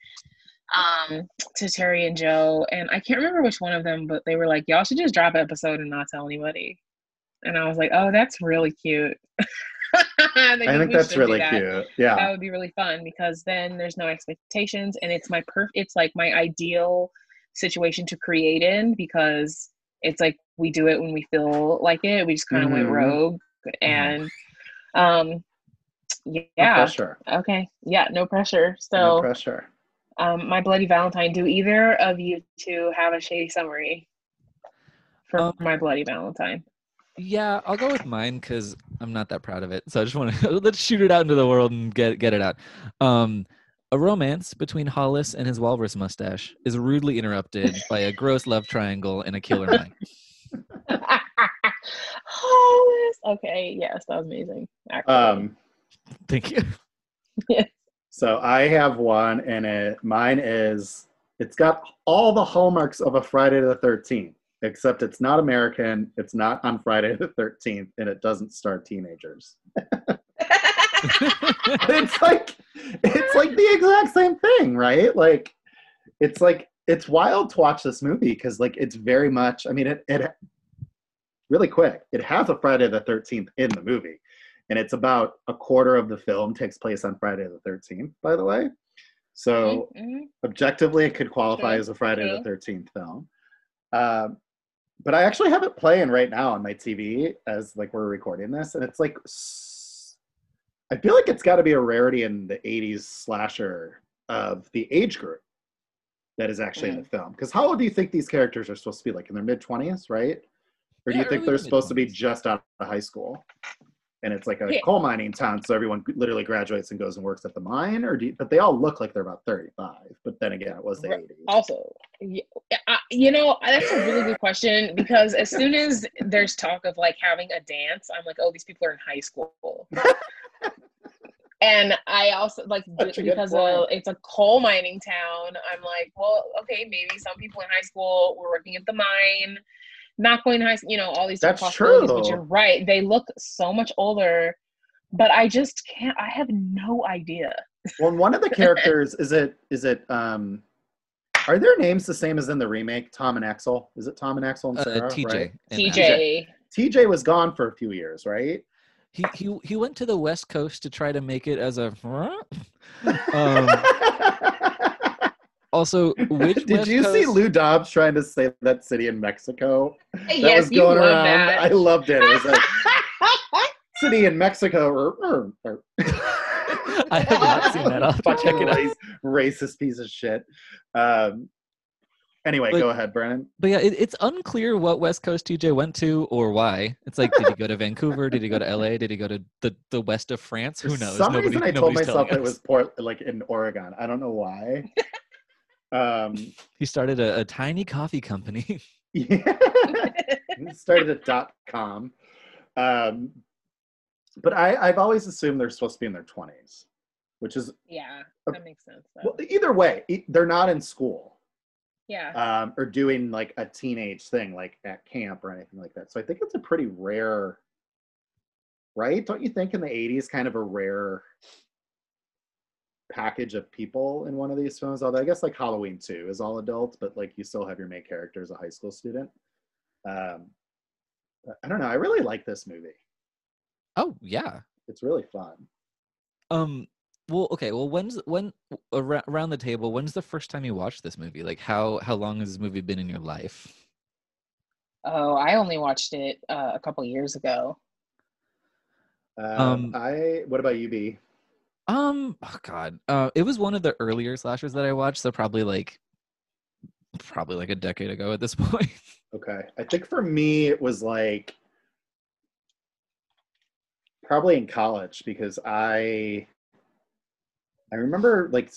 um to Terry and Joe, and I can't remember which one of them, but they were like, y'all should just drop an episode and not tell anybody. And I was like, oh, that's really cute. I think that's really that. cute. Yeah, that would be really fun because then there's no expectations, and it's my perf. It's like my ideal situation to create in because it's like we do it when we feel like it. We just kind of mm-hmm. went rogue, and um, yeah. No okay, yeah, no pressure. So no pressure. Um, my bloody Valentine. Do either of you two have a shady summary for um, my bloody Valentine? Yeah, I'll go with mine because I'm not that proud of it. So I just want to let's shoot it out into the world and get get it out. Um, a romance between Hollis and his walrus mustache is rudely interrupted by a gross love triangle and a killer mine. Hollis. Okay, yes, that was amazing. Actually. Um, thank you. yes. So I have one, and it mine is it's got all the hallmarks of a Friday the Thirteenth except it's not American, it's not on Friday the 13th, and it doesn't star teenagers. it's like it's like the exact same thing, right? Like it's like it's wild to watch this movie because like it's very much I mean it it really quick, it has a Friday the 13th in the movie. And it's about a quarter of the film takes place on Friday the 13th, by the way. So mm-hmm. objectively, it could qualify as a Friday the 13th film. Um, but I actually have it playing right now on my TV as like we're recording this, and it's like I feel like it's got to be a rarity in the '80s slasher of the age group that is actually in the film. Because how old do you think these characters are supposed to be? Like in their mid 20s, right? Or do yeah, you think they're supposed to be just out of high school? And it's like a yeah. coal mining town, so everyone literally graduates and goes and works at the mine, or do you, but they all look like they're about thirty-five. But then again, it was the eighties. Also, you know, that's a really good question because as soon as there's talk of like having a dance, I'm like, oh, these people are in high school. and I also like because of, it's a coal mining town. I'm like, well, okay, maybe some people in high school were working at the mine not going to high school, you know, all these That's possibilities. True. But you're right. They look so much older, but I just can't I have no idea. Well, one of the characters is it is it um are their names the same as in the remake? Tom and Axel? Is it Tom and Axel and uh, Sarah? Uh, TJ. Right? TJ. TJ was gone for a few years, right? He he he went to the West Coast to try to make it as a. Um, Also, which did West you Coast... see Lou Dobbs trying to say that city in Mexico? That yes, was going around. That. I loved it. It was like city in Mexico. I have not seen that. I'll check it out. Racist piece of shit. Um, anyway, but, go ahead, Brennan. But yeah, it, it's unclear what West Coast TJ went to or why. It's like, did he go to Vancouver? Did he go to LA? Did he go to the, the west of France? Who knows? For some Nobody, reason, I told myself it was port like in Oregon. I don't know why. Um, he started a, a tiny coffee company. yeah, started a dot com. Um, but I, I've always assumed they're supposed to be in their twenties, which is yeah, that makes sense. Well, either way, they're not in school. Yeah. Um, or doing like a teenage thing, like at camp or anything like that. So I think it's a pretty rare, right? Don't you think in the '80s, kind of a rare package of people in one of these films. Although I guess like Halloween 2 is all adults, but like you still have your main character as a high school student. Um, I don't know. I really like this movie. Oh yeah, it's really fun. Um. Well, okay. Well, when's when around the table? When's the first time you watched this movie? Like, how how long has this movie been in your life? Oh, I only watched it uh, a couple years ago. Um, um, I. What about you, B? Um, oh god, uh, it was one of the earlier slashers that I watched, so probably like, probably like a decade ago at this point. Okay, I think for me it was like probably in college because I I remember like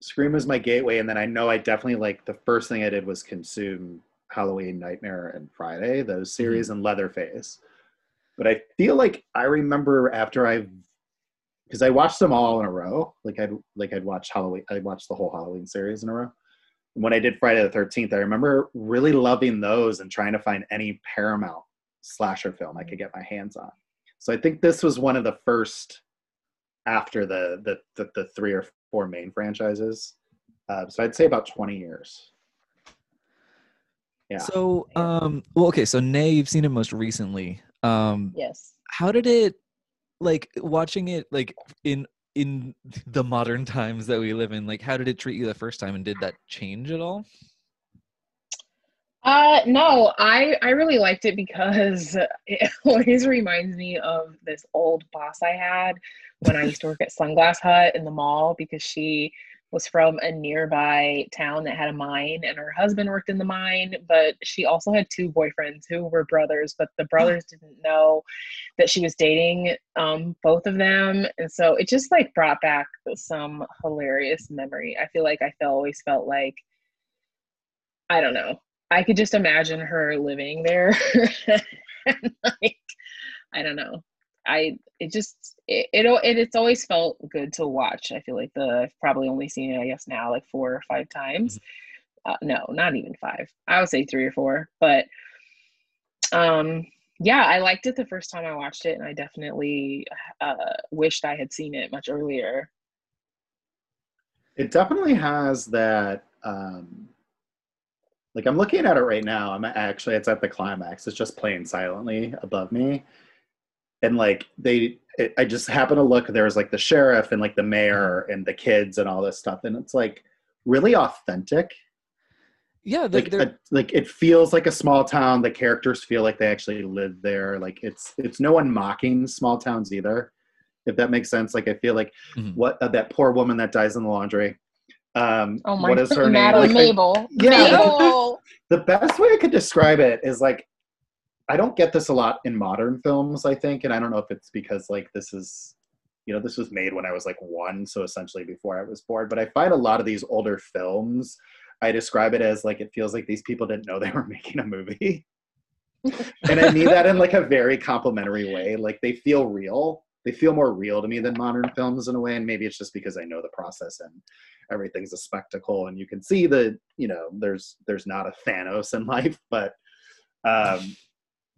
Scream was my gateway, and then I know I definitely like the first thing I did was consume Halloween, Nightmare, and Friday, those series, mm-hmm. and Leatherface. But I feel like I remember after I because I watched them all in a row. Like I'd like I'd watch Halloween. I watched the whole Halloween series in a row. when I did Friday the 13th, I remember really loving those and trying to find any Paramount slasher film I could get my hands on. So I think this was one of the first after the the the, the three or four main franchises. Uh, so I'd say about 20 years. Yeah. So, um, well, okay. So, Nay, you've seen it most recently. Um, Yes. how did it, like, watching it, like, in in the modern times that we live in? Like, how did it treat you the first time, and did that change at all? Uh, no, I I really liked it because it always reminds me of this old boss I had when I used to work at Sunglass Hut in the mall because she was from a nearby town that had a mine and her husband worked in the mine, but she also had two boyfriends who were brothers, but the brothers didn't know that she was dating um both of them. And so it just like brought back some hilarious memory. I feel like I felt always felt like I don't know. I could just imagine her living there. and like, I don't know. I it just it, it it it's always felt good to watch. I feel like the I've probably only seen it I guess now like four or five times. Uh, no, not even five. I would say three or four. But um, yeah, I liked it the first time I watched it, and I definitely uh, wished I had seen it much earlier. it definitely has that um like i'm looking at it right now i'm actually it's at the climax it's just playing silently above me and like they it, i just happen to look there's like the sheriff and like the mayor and the kids and all this stuff and it's like really authentic Yeah, the, like a, like it feels like a small town the characters feel like they actually live there like it's it's no one mocking small towns either if that makes sense like i feel like Mhm. what uh, that poor woman that dies in the laundry um Oh my what is her Madam name Like, I- Mabel. Yeah. Mabel. the best way i could describe it is like i don't get this a lot in modern films i think and i don't know if it's because like this is you know this was made when i was like one so essentially before i was born but i find a lot of these older films i describe it as like it feels like these people didn't know they were making a movie. And i mean that in like a very complimentary way like they feel real they feel more real to me than modern films in a way and maybe it's just because i know the process and everything's a spectacle and you can see that you know there's there's not a thanos in life but um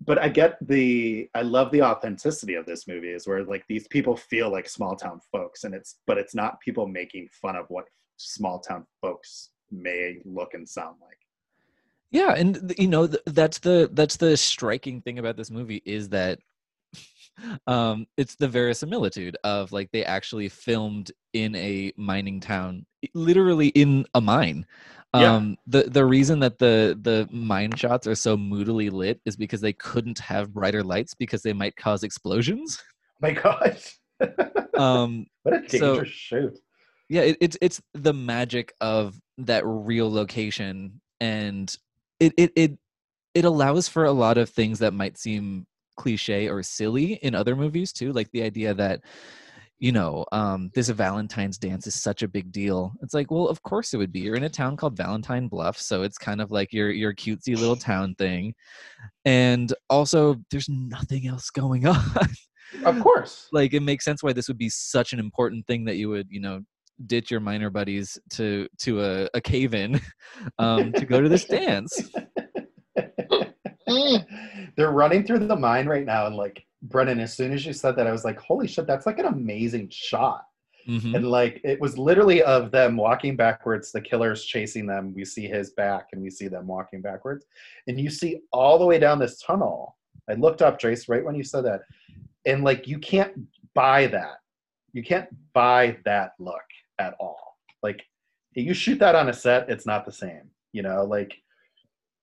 but i get the i love the authenticity of this movie is where like these people feel like small town folks and it's but it's not people making fun of what small town folks may look and sound like. Yeah and you know that's the that's the striking thing about this movie is that um it's the verisimilitude of like they actually filmed in a mining town literally in a mine Yeah. um the the reason that the the mine shots are so moodily lit is because they couldn't have brighter lights because they might cause explosions. My gosh. Um what a So- dangerous shoot. Yeah it, it's it's the magic of that real location and it it it it allows for a lot of things that might seem cliche or silly in other movies too like the idea that you know um this valentine's dance is such a big deal. It's like well of course it would be. You're in a town called valentine bluff so it's kind of like your your cutesy little town thing. And also there's nothing else going on. Of course. Like it makes sense why this would be such an important thing that you would you know ditch your minor buddies to to a, a cave in um to go to this dance. They're running through the mine right now, and like Brennan, as soon as you said that, I was like, "Holy shit, that's like an amazing shot!" Mhm. And like, it was literally of them walking backwards. The killer's chasing them. We see his back, and we see them walking backwards, and you see all the way down this tunnel. I looked up Trace right when you said that, and like, you can't buy that. You can't buy that look at all. Like, you shoot that on a set, it's not the same. You know, like,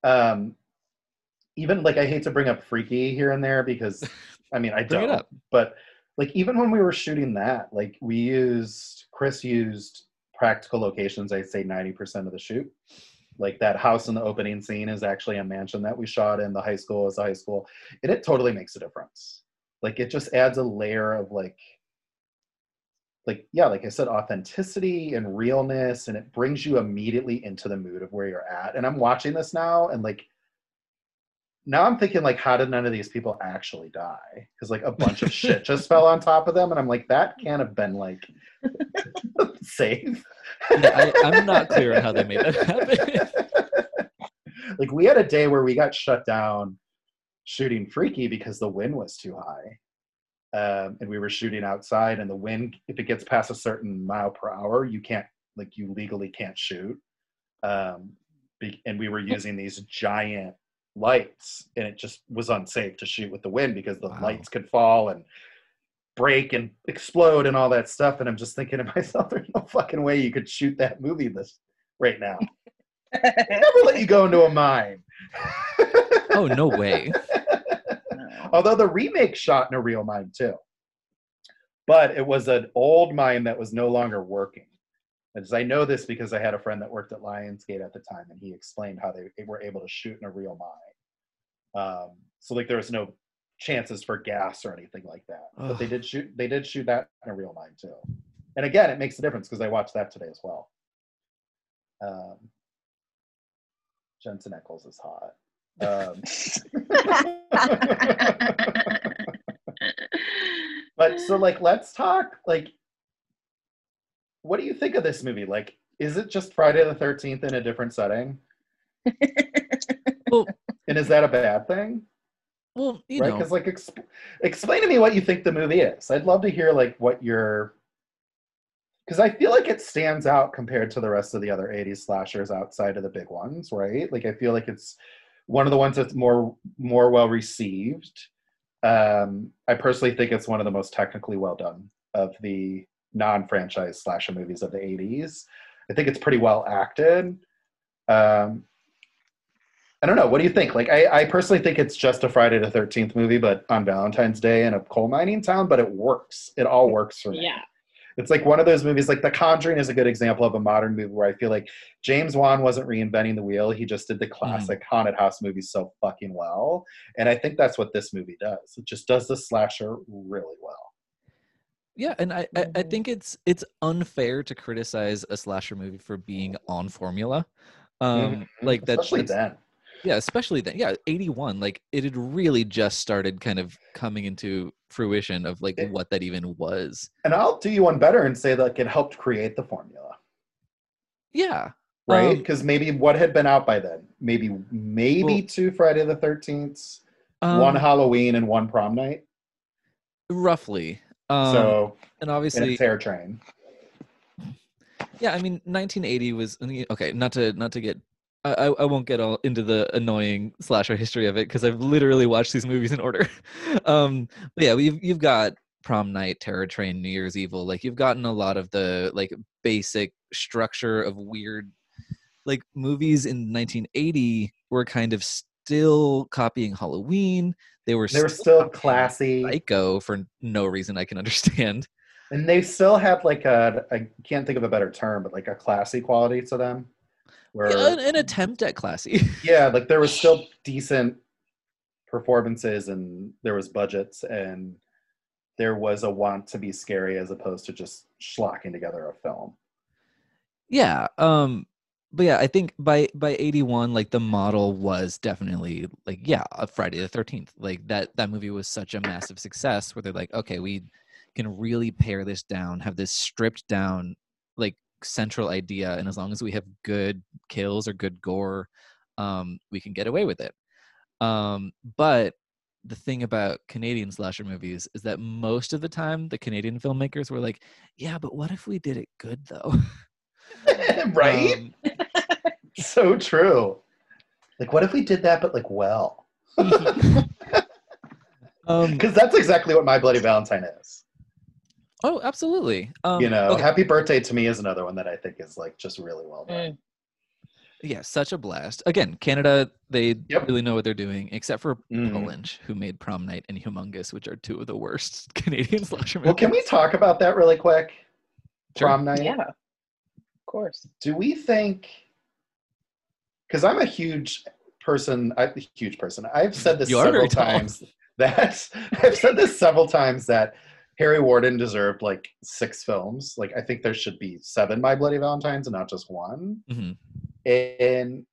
um, even like I hate to bring up Freaky here and there because I mean I Bring don't, but like even when we were shooting that, like we used Chris used practical locations. I'd say ninety percent of the shoot. Like that house in the opening scene is actually a mansion that we shot in. The high school is a high school, and it totally makes a difference. Like it just adds a layer of like like yeah like i said authenticity and realness and it brings you immediately into the mood of where you're at and i'm watching this now and like now i'm thinking like how did none of these people actually die because like a bunch of shit just fell on top of them and i'm like that can't have been like safe Yeah, I, I'm not clear on how they made that happen. like we had a day where we got shut down shooting Freaky because the wind was too high. Um, and we were shooting outside and the wind if it gets past a certain mile per hour you can't like you legally can't shoot um, be, and we were using these giant lights and it just was unsafe to shoot with the wind because the Wow. lights could fall and break and explode and all that stuff and i'm just thinking to myself there's no fucking way you could shoot that movie this right now never let you go into a mine oh no way. although the remake shot in a real mine too but it was an old mine that was no longer working as i know this because i had a friend that worked at lionsgate at the time and he explained how they, they were able to shoot in a real mine. Um, so like there was no chances for gas or anything like that. But they did shoot they did shoot that in a real mine too. And again it makes a difference because i watched that today as well. Um, jensen Ackles is hot. Um, but so like let's talk like what do you think of this movie? Like is it just friday the 13th in a different setting? Well, and is that a bad thing? well, you right? know, because like exp- explain to me what you think the movie is. I'd love to hear like what your because i feel like it stands out compared to the rest of the other 80s slashers outside of the big ones right? Like i feel like it's one of the ones that's more more well received. Um i personally think it's one of the most technically well done of the non-franchise slasher movies of the 80s i think it's pretty well acted um I don't know. What do you think? Like, I, I personally think it's just a Friday the Thirteenth movie, but on Valentine's Day in a coal mining town. But it works. It all works for me. yeah. It's like one of those movies. Like The Conjuring is a good example of a modern movie where I feel like James Wan wasn't reinventing the wheel. He just did the classic haunted house movies so fucking well, and I think that's what this movie does. It just does the slasher really well. Yeah, and I, I, I Mhm. think it's it's unfair to criticize a slasher movie for being on formula. Um, like that, Mm-hmm. especially that's- then. yeah especially then yeah 81 like it had really just started kind of coming into fruition of like It- what that even was And I'll do you one better and say that it helped create the formula. yeah right? Um, Because maybe what had been out by then? Maybe maybe Well- two Friday the Thirteenth, um, one Halloween, and one prom night. roughly um so and obviously terror train. yeah i mean 1980 was okay not to not to get I, I I won't get all into the annoying slasher history of it because I've literally watched these movies in order. um, but yeah, you've you've got Prom Night, Terror Train, New Year's Evil. Like you've gotten a lot of the like basic structure of weird like movies in 1980 were kind of still copying Halloween. They were They were still classy, Psycho for no reason I can understand. and they still had like a I can't think of a better term, but like a classy quality to them. Where Yeah, an, an attempt at classy. yeah, like there was still decent performances, and there was budgets, and there was a want to be scary as opposed to just schlocking together a film. yeah. Um. But yeah, I think by by 81, like the model was definitely like yeah, a Friday the 13th. Like that that movie was such a massive success where they're like, okay, we can really pare this down, have this stripped down like central idea, and as long as we have good kills or good gore, um, we can get away with it. Um, but the thing about Canadian slasher movies is that most of the time the Canadian filmmakers were like, yeah, but what if we did it good though? right? Um, so true. Like, what if we did that, but like well? um, Because that's exactly what My Bloody Valentine is. oh, absolutely. Um, you know, okay, Happy Birthday to me is another one that I think is like just really well done. Mm. yeah, such a blast. Again, Canada, they Yep. really know what they're doing, except for Mhm. Paul Lynch, who made Prom Night and Humongous, which are two of the worst Canadian slasher movies. Well, can we talk about that really quick? Sure. Prom night. Yeah. Of course. Do we think? Because I'm a huge person. I'm a huge person. I've said this You are several times. That I've said this several times that Harry Warden deserved like six films. Like I think there should be seven My Bloody Valentines and not just one. Mhm. and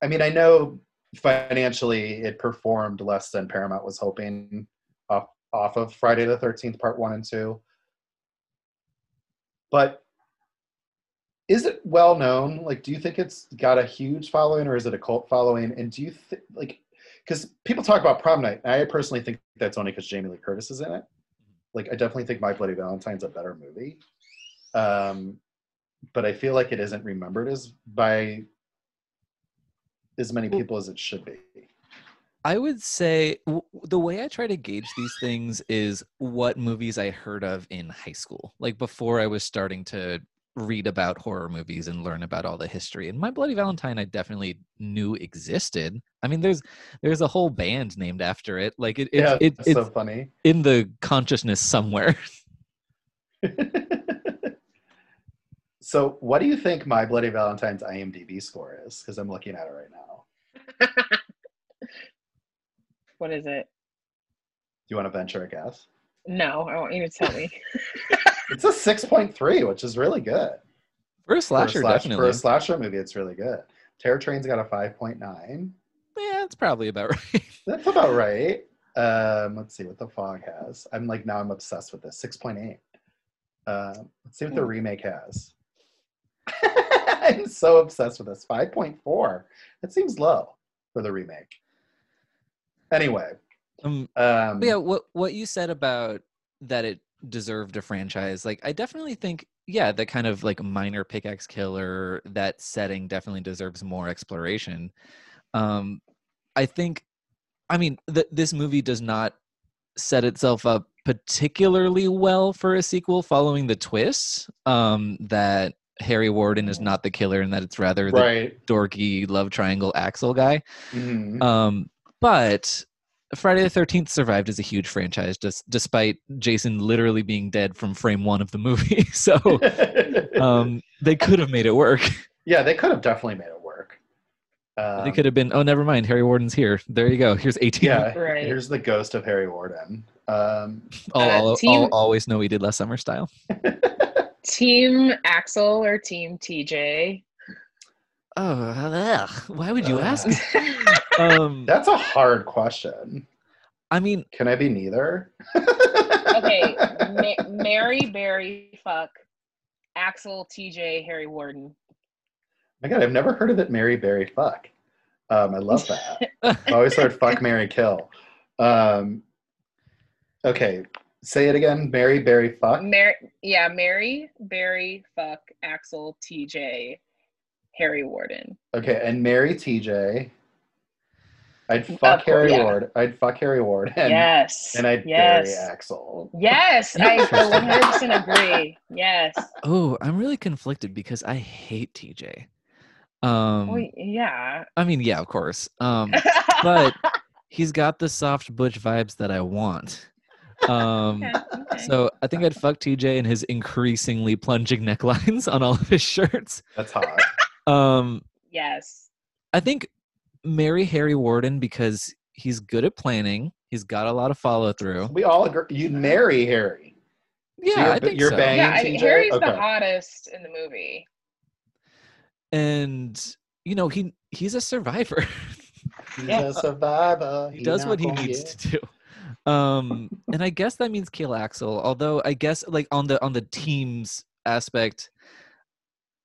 I mean, I know financially it performed less than Paramount was hoping off off of Friday the Thirteenth Part One and Two, but is it well known? Like, do you think it's got a huge following, or is it a cult following? And do you think like because people talk about prom night? I personally think that's only because Jamie Lee Curtis is in it. Like, I definitely think My Bloody Valentine's a better movie. Um, but I feel like it isn't remembered as by as many people as it should be. I would say w- the way I try to gauge these things is what movies I heard of in high school, like before I was starting to read about horror movies and learn about all the history. And My Bloody Valentine, I definitely knew existed. I mean, there's there's a whole band named after it. Like it, it's yeah, it, that's it's so funny. in the consciousness somewhere. so, what do you think My Bloody Valentine's IMDb score is? Because I'm looking at it right now. what is it? Do you want to venture a guess? No, I want you to tell me. It's a 6.3, which is really good. For a slasher, for a slash- definitely. For a slasher movie, it's really good. Terror Train's got a 5.9. yeah, it's probably about right. That's about right. Um, let's see what the fog has. I'm like now I'm obsessed with this. 6.8. Um, let's see what the Hmm. remake has. I'm so obsessed with this. 5.4. That seems low for the remake. Anyway, Um, um, yeah, what what you said about that it deserved a franchise, like I definitely think, yeah, the kind of like minor pickaxe killer, that setting definitely deserves more exploration. Um, I think, I mean, th- this movie does not set itself up particularly well for a sequel, following the twist um, that Harry Warden is not the killer and that it's rather the right. dorky love triangle Axel guy. Mhm. Um, but Friday the Thirteenth survived as a huge franchise, just despite Jason literally being dead from frame one of the movie. so um, they could have made it work. yeah, they could have definitely made it work. Um, they could have been. Oh, never mind. Harry Warden's here. There you go. Here's eighteen. Yeah, Right. here's the ghost of Harry Warden. Um, I'll, Uh, I'll- I'll team- always know we did last summer style. Team Axel or Team TJ? Oh, ugh. why would you ask? Um, that's a hard question. I mean, Can I be neither? Okay, Ma- Mary, Barry, fuck. Axel, TJ, Harry Warden. My God, I've never heard of it. Mary Barry, fuck. Um, I love that. I always heard fuck Mary kill. Um, okay, say it again. Mary Barry, fuck. Mary, yeah, Mary, Barry, fuck, Axel, TJ, Harry Warden. Okay, and Mary TJ. I'd fuck course, Harry yeah. Ward. I'd fuck Harry Ward. And, yes. and I'd yes. bury Axel. Yes, I 100% agree. Yes. oh, I'm really conflicted because I hate TJ. Um, Well, yeah. I mean, yeah, of course. Um, but he's got the soft butch vibes that I want. Um, Okay, okay. so I think I'd fuck TJ and his increasingly plunging necklines on all of his shirts. That's hot. Um, yes. I think marry Harry Warden because he's good at planning. He's got a lot of follow through. we all agree. You'd marry Harry. Yeah, you're- I think you're so. bang- Yeah, I, TJ? Harry's the hottest in the movie. And you know he he's a survivor. He's Yeah. a survivor. he does what he needs get- to do. Um, and I guess that means kill Axel. Although I guess like on the on the teams aspect,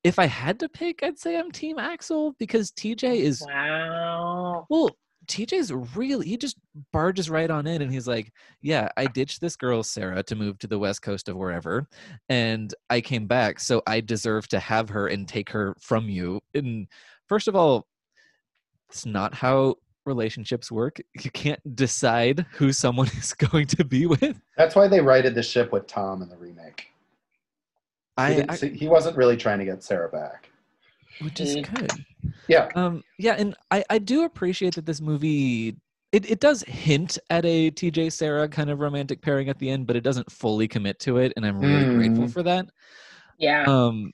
if I had to pick, I'd say I'm Team Axel because TJ oh, is Wow. well. TJ's really he just barges right on in and he's like, "Yeah, I ditched this girl Sarah to move to the west coast of wherever, and I came back, so I deserve to have her and take her from you." And first of all, it's not how relationships work. You can't decide who someone is going to be with. That's why they righted the ship with Tom in the remake. He, I, didn't I see- he wasn't really trying to get Sarah back. which is Mm. good. Yeah. Um, yeah, and I, I do appreciate that this movie it, it does hint at a TJ Sarah kind of romantic pairing at the end, but it doesn't fully commit to it, and I'm really grateful Mm. for that. Yeah. Um,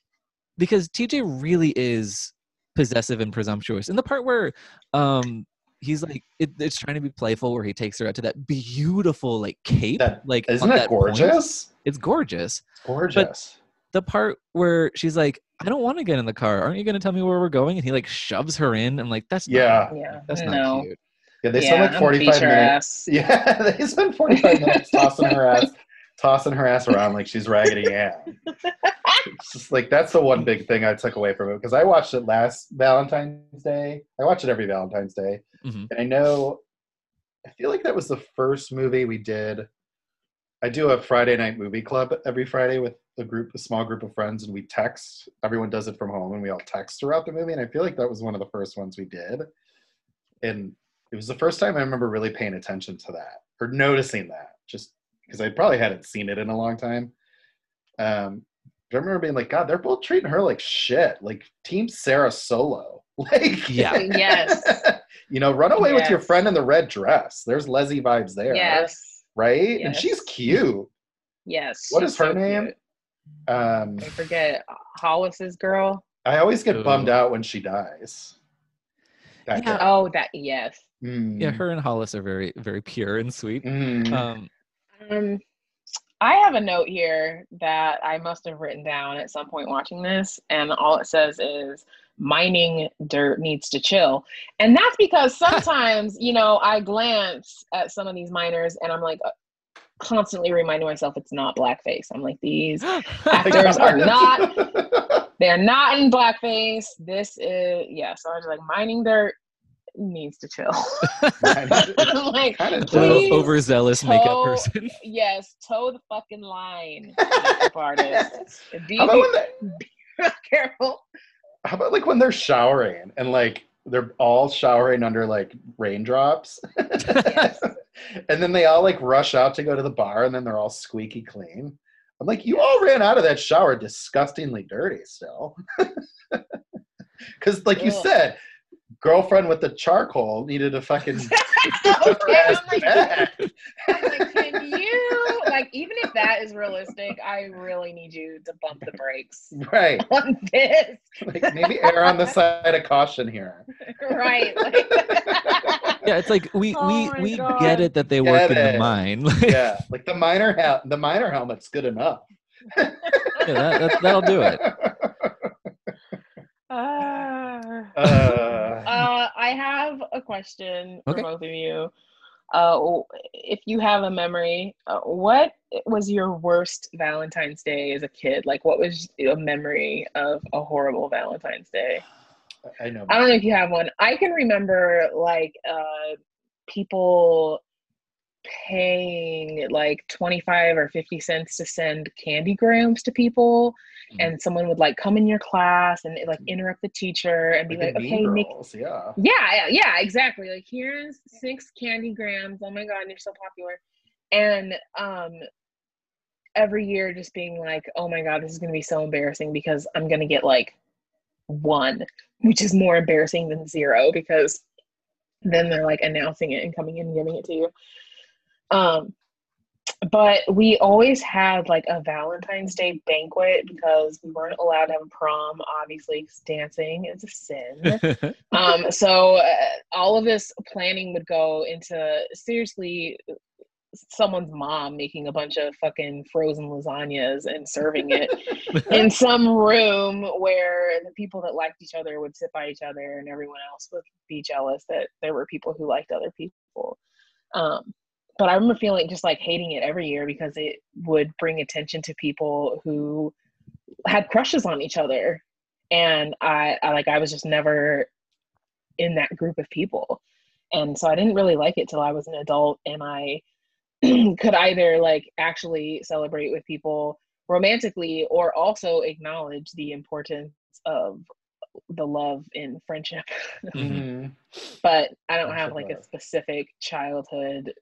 because TJ really is possessive and presumptuous. In the part where um he's like it, it's trying to be playful where he takes her out to that beautiful like cape That- like Isn't on it that point. gorgeous? it's gorgeous Gorgeous. The part where she's like i don't want to get in the car aren't you going to tell me where we're going and he like shoves her in i'm like that's not- yeah. yeah. that's not cute Yeah, they yeah, spent like 45 minutes. ass. Yeah, they spent 45 minutes tossing her ass tossing her ass around like she's Raggedy Ann. It's just like that's the one big thing I took away from it because I watched it last Valentine's Day. I watch it every Valentine's Day, Mhm. and I know. I feel like that was the first movie we did. I do a Friday night movie club every Friday with a group, a small group of friends, and we text. Everyone does it from home, and we all text throughout the movie. And I feel like that was one of the first ones we did, and it was the first time I remember really paying attention to that or noticing that, just because I probably hadn't seen it in a long time. Um, but I remember being like, God, they're both treating her like shit, like Team Sarah Solo. Like, Yeah. Yes. you know, run away with your friend in the red dress. There's Leslie vibes there. Yes. Right? And she's cute. Yes. What is her so name? cute. Um, I forget Hollis's girl. I always get Ooh. bummed out when she dies. That Yeah. Oh, that yes. Mm. Yeah, her and Hollis are very, very pure and sweet. Mm. Um, Um, I have a note here that I must have written down at some point watching this, and all it says is mining dirt needs to chill. And that's because sometimes, you know, I glance at some of these miners and I'm like uh, constantly reminding myself it's not blackface. I'm like, these actors are not they're not in blackface. This is yeah, so I was like mining dirt needs to chill. Like, Kinda a dope. little please overzealous makeup person. yes, toe the fucking line, makeup artist. Be How about when they, careful. How about like when they're showering and like they're all showering under like raindrops? And then they all like rush out to go to the bar and then they're all squeaky clean. I'm like you all ran out of that shower disgustingly dirty still. Because like you said girlfriend with the charcoal needed a fucking okay, I'm like. I'm like, can you like even if that is realistic, I really need you to bump the brakes right on this. like maybe err on the side of caution here right. Like, Yeah, it's like we Oh we we God. get it that they work Get in the mine. Yeah like the minor hel- the minor helmet's good enough yeah, that, that, that'll do it. Ah. uh, Uh, I have a question for both of you. Uh, if you have a memory, uh, what was your worst Valentine's Day as a kid? Like, what was a memory of a horrible Valentine's Day? i know I don't know if you have one. I can remember like uh, people paying like 25 or 50 cents to send candy grams to people Mhm. and someone would like come in your class and like interrupt the teacher and be like, like, okay make yeah yeah, yeah, yeah, exactly. Like here's six candy grams. Oh my god, you're so popular. And um every year just being like, oh my god, this is gonna be so embarrassing because I'm gonna get like one, which is more embarrassing than zero because then they're like announcing it and coming in and giving it to you. Um but we always had like a Valentine's Day banquet because we weren't allowed to have a prom. Obviously, 'cause dancing is a sin um so uh, all of this planning would go into seriously someone's mom making a bunch of fucking frozen lasagnas and serving it in some room where the people that liked each other would sit by each other and everyone else would be jealous that there were people who liked other people um but i remember feeling just like hating it every year because it would bring attention to people who had crushes on each other and I, I like i was just never in that group of people and so i didn't really like it till i was an adult and i could either like actually celebrate with people romantically or also acknowledge the importance of the love in friendship Mhm. Mhm. but i don't have like a specific childhood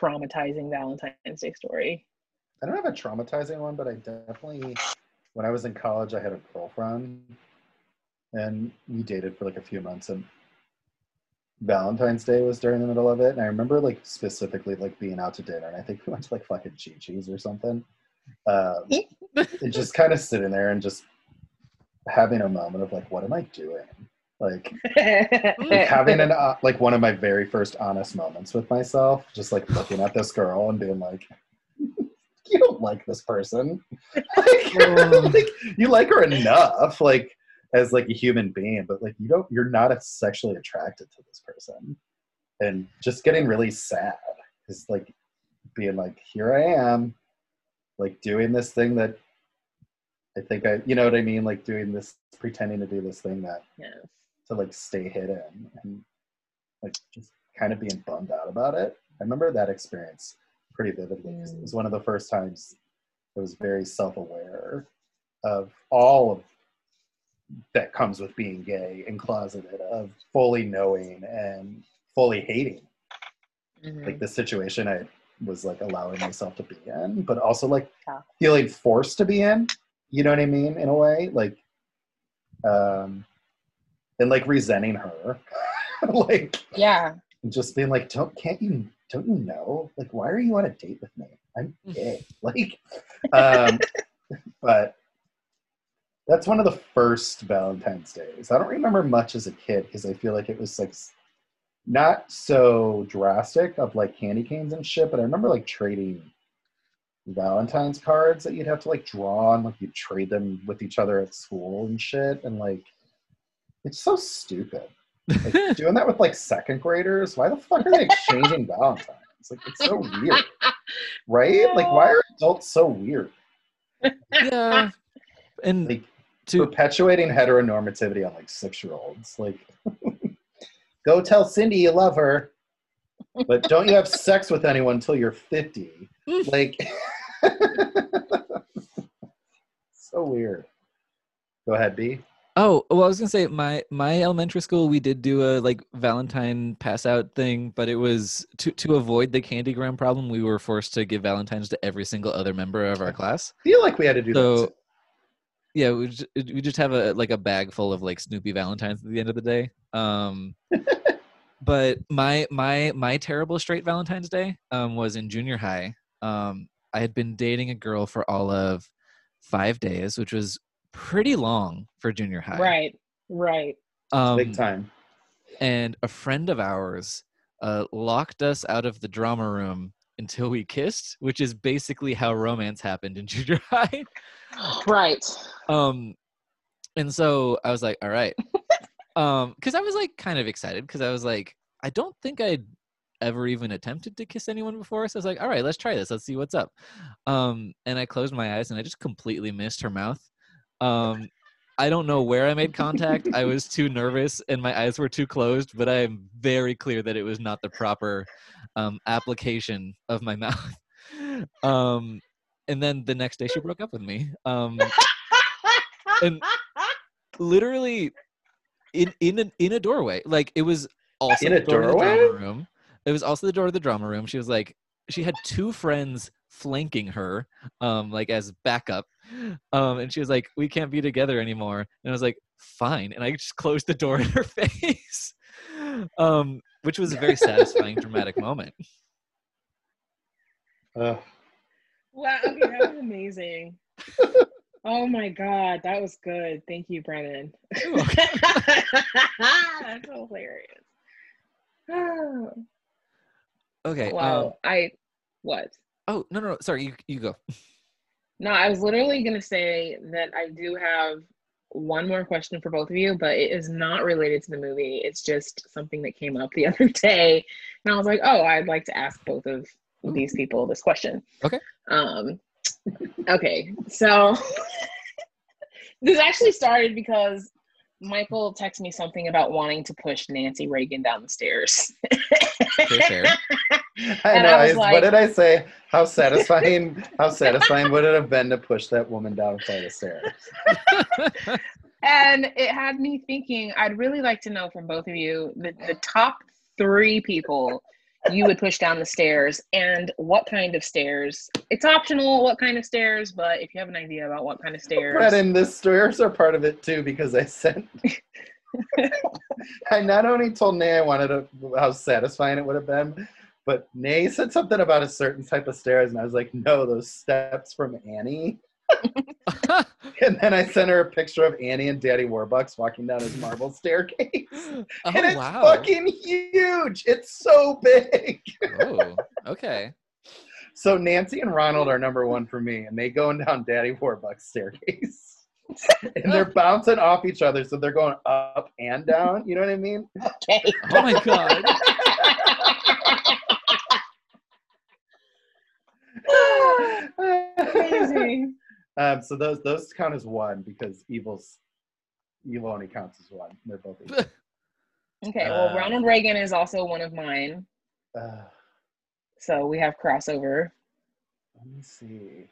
traumatizing valentine's day story I don't have a traumatizing one, but I definitely, when I was in college, I had a girlfriend, and we dated for like a few months, and Valentine's Day was during the middle of it, and I remember like specifically like being out to dinner, and I think we went to like fucking Chi Chi's or something, um, and just kind of sitting there and just having a moment of like, what am I doing? Like having an uh, like one of my very first honest moments with myself, just like looking at this girl and being like, "You don't like this person. like, like, you like her enough, like as like a human being, but like you don't. You're not sexually attracted to this person." And just getting really sad is like being like, "Here I am, like doing this thing that I think I, you know what I mean, like doing this, pretending to do this thing that Yes. To like stay hidden and like just kind of being bummed out about it. I remember that experience pretty vividly 'cause it was one of the first times I was very self-aware of all of that comes with being gay and closeted, of fully knowing and fully hating Mhm. like the situation I was like allowing myself to be in, but also like Yeah. feeling forced to be in. You know what I mean? In a way, like, um, and like resenting her, like yeah. just being like, don't can't you don't you know? Like, why are you on a date with me? I'm gay. like, um, but that's one of the first Valentine's days. I don't remember much as a kid because I feel like it was like not so drastic of like candy canes and shit, but I remember like trading Valentine's cards that you'd have to like draw and like you'd trade them with each other at school and shit. And like, it's so stupid. Like, doing that with like second graders. Why the fuck are they exchanging Valentines? Like, it's so weird, right? Like, why are adults so weird? yeah. And Like, to perpetuating heteronormativity on like six year olds. Like, go tell Cindy you love her, but don't you have sex with anyone until you're 50. Like, so weird. Go ahead, B. Oh, well, I was gonna say my my elementary school we did do a like Valentine pass out thing, but it was to to avoid the candygram problem. We were forced to give Valentines to every single other member of our class. I feel like we had to do that. So too. yeah, we just, we just have a like a bag full of like Snoopy Valentines at the end of the day. Um, but my my my terrible straight Valentine's Day um was in junior high. Um, I had been dating a girl for all of five days, which was pretty long for junior high. Right. Right. Um, Big time. and a friend of ours uh, locked us out of the drama room until we kissed, which is basically how romance happened in junior high. Right. Um, and so I was like, all right, um, because I was like kind of excited because I was like, I don't think I'd ever even attempted to kiss anyone before, so I was like, all right, let's try this, let's see what's up. Um, and I closed my eyes and I just completely missed her mouth. Um, I don't know where I made contact. I was too nervous and my eyes were too closed, but I am very clear that it was not the proper um, application of my mouth. Um, and then the next day she broke up with me. Um, And- literally in in a, in a doorway. Like it was also In the a door to the doorway? drama room. It was also the door to the drama room. She was like she had two friends flanking her um like as backup um and she was like we can't be together anymore and i was like fine and i just closed the door in her face um which was a very satisfying dramatic moment Ugh. Wow. Okay, that was amazing. Oh my god, that was good. Thank you, Brennan. That's hilarious. Oh, okay um, wow. I what? oh no no no sorry you, you go No, I was literally gonna say that I do have one more question for both of you, but it is not related to the movie. It's just something that came up the other day, and I was like, "Oh, I'd like to ask both of these people this question." Okay. Um. Okay, so this actually started because Michael texted me something about wanting to push Nancy Reagan down the stairs. I know. I I- like- what did I say? How satisfying? how satisfying would it have been to push that woman down a flight of stairs? and it had me thinking i'd really like to know from both of you the, the top three people you would push down the stairs and what kind of stairs it's optional what kind of stairs but if you have an idea about what kind of stairs Brett and the stairs are part of it too because I sent. I not only told Nay I wanted to, how satisfying it would have been, but Nay said something about a certain type of stairs, and I was like, "No, those steps from Annie." And then I sent her a picture of Annie and Daddy Warbucks walking down his marble staircase, oh and it's wow fucking huge. It's so big. oh okay So Nancy and Ronald are number one for me, and they going down Daddy Warbucks staircase. and they're bouncing off each other, so they're going up and down. You know what I mean? okay oh my god me. Um, so those those count as one because evil's evil only counts as one. They're both. Evil. Okay, well, Uh, Ronald Reagan is also one of mine. Uh, So we have crossover. let me see.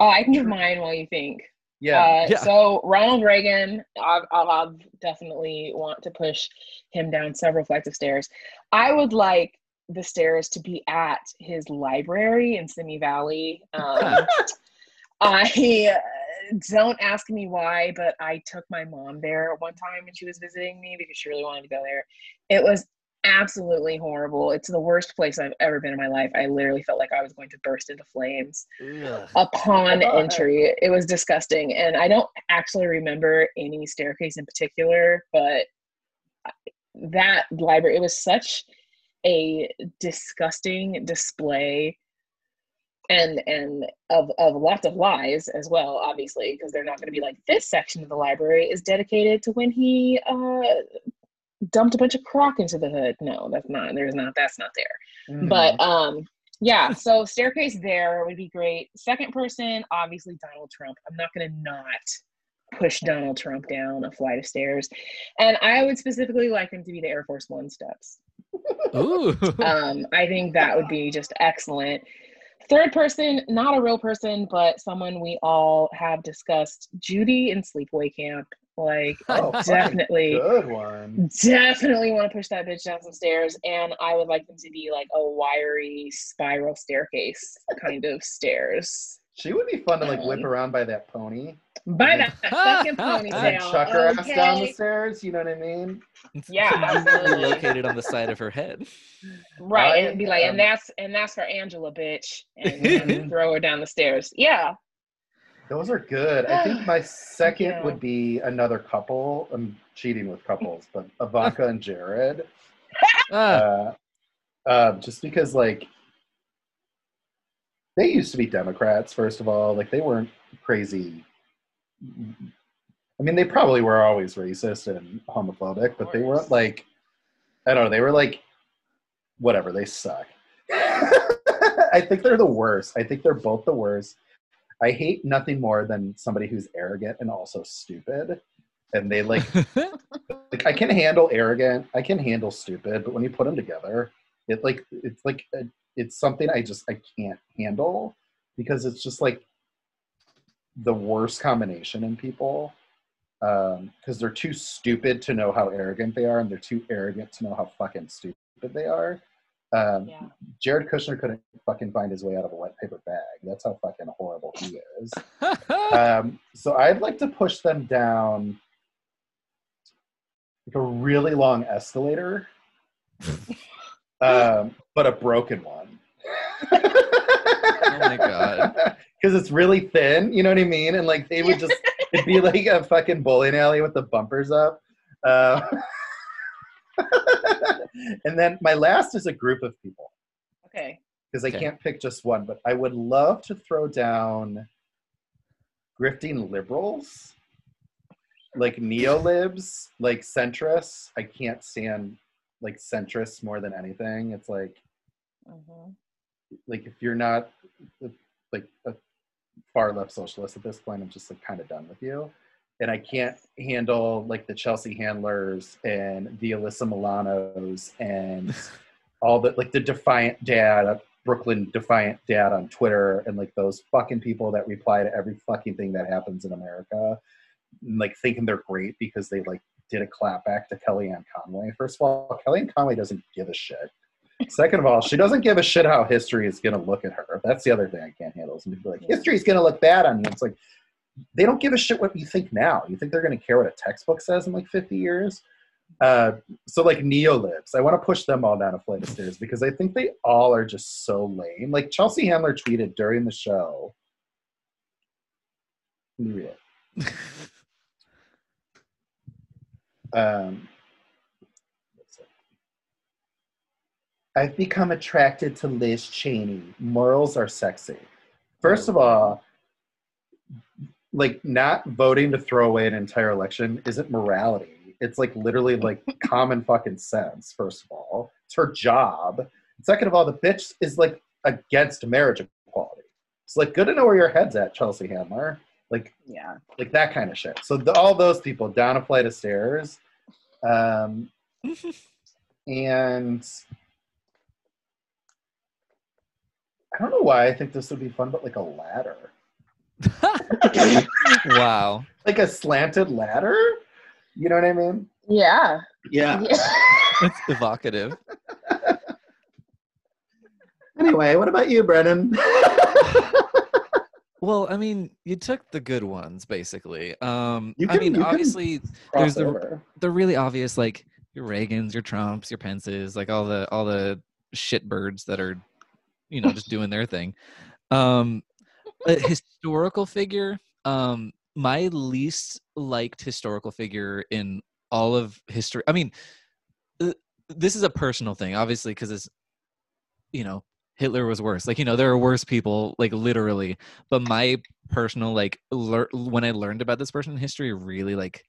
Oh, I can give mine while you think. Yeah. Uh, Yeah. So Ronald Reagan, I'll, I'll, I'll definitely want to push him down several flights of stairs. I would like the stairs to be at his library in Simi Valley. Um, I uh, don't ask me why, but I took my mom there one time when she was visiting me because she really wanted to go there. It was absolutely horrible. It's the worst place I've ever been in my life. I literally felt like I was going to burst into flames Ugh. upon God. entry. It was disgusting. And I don't actually remember any staircase in particular, but that library, it was such a disgusting display and and of of lots of lies as well obviously because they're not going to be like this section of the library is dedicated to when he uh dumped a bunch of crock into the hood. No that's not there's not that's not there. Mhm. but um yeah so staircase there would be great. Second person obviously donald trump. I'm not going to not push donald trump down a flight of stairs. And i would specifically like him to be the air force one steps. Ooh. um i think that would be just excellent third person not a real person but someone we all have discussed judy in sleepaway camp. Like Oh, definitely good one. definitely want to push that bitch down some stairs and i would like them to be like a wiry spiral staircase kind of stairs. She would be fun to like whip around by that pony by that fucking ponytail chuck her ass down the stairs. You know what I mean? Yeah, absolutely. located on the side of her head. right and be like am- and that's and that's for angela bitch and Mhm. throw her down the stairs yeah Those are good. I think my second Yeah. would be another couple. I'm cheating with couples, but Ivanka and Jared. Ah, Uh, uh, just because, like, they used to be Democrats, first of all. Like, they weren't crazy. I mean, they probably were always racist and homophobic, but they weren't like, I don't know, they were like, whatever, they suck. I think they're the worst. I think they're both the worst. I hate nothing more than somebody who's arrogant and also stupid. And they like like I can handle arrogant, I can handle stupid, but when you put them together, it like it's like a, it's something I just I can't handle because it's just like the worst combination in people Um because they're too stupid to know how arrogant they are, and they're too arrogant to know how fucking stupid they are. Um, yeah Jared Kushner couldn't fucking find his way out of a wet paper bag. That's how fucking horrible he is. um, so I'd like to push them down like a really long escalator, um, but a broken one. oh my God. Because it's really thin, you know what I mean? And like they would just, it'd be like a fucking bowling alley with the bumpers up. Uh, and then my last is a group of people okay because I Okay. can't pick just one, but I would love to throw down grifting liberals, like neolibs, like centrists. I can't stand like centrists more than anything. It's like Mhm. like if you're not like a far left socialist at this point, I'm just like kind of done with you. And I can't handle like the Chelsea handlers and the Alyssa Milanos and all the like the defiant dad uh, brooklyn defiant dad on twitter and like those fucking people that reply to every fucking thing that happens in america and, like thinking they're great because they like did a clapback to kellyanne conway first of all kellyanne conway doesn't give a shit second of all she doesn't give a shit how history is going to look at her that's the other thing i can't handle is people are like history's going to look bad on you it's like they don't give a shit what you think now you think they're going to care what a textbook says in like 50 years uh, so like neolibs, I want to push them all down a flight of stairs because I think they all are just so lame. Like Chelsea Handler tweeted during the show. Let me read it. Um, I've become attracted to Liz Cheney. Morals are sexy. First of all, like not voting to throw away an entire election isn't morality. It's like literally like common fucking sense, first of all. It's her job. Second of all, the bitch is like against marriage equality. It's like good to know where your head's at, Chelsea Handler. Like Yeah. like that kind of shit. So the, all those people down a flight of stairs, um, and I don't know why I think this would be fun, but like a ladder, wow. like a slanted ladder. You know what I mean? Yeah. Yeah. That's evocative. Anyway, what about you, Brennan? Well, I mean, you took the good ones basically. Um You I mean, you obviously there's the the really obvious like your Reagans, your Trumps, your Pences, like all the all the shitbirds that are, you know, just doing their thing. Um, a historical figure. Um, my least liked historical figure in all of history. I mean, uh, this is a personal thing, obviously, because it's, you know, Hitler was worse. Like, you know, there are worse people, like literally. But my personal, like, lear- when I learned about this person in history, really like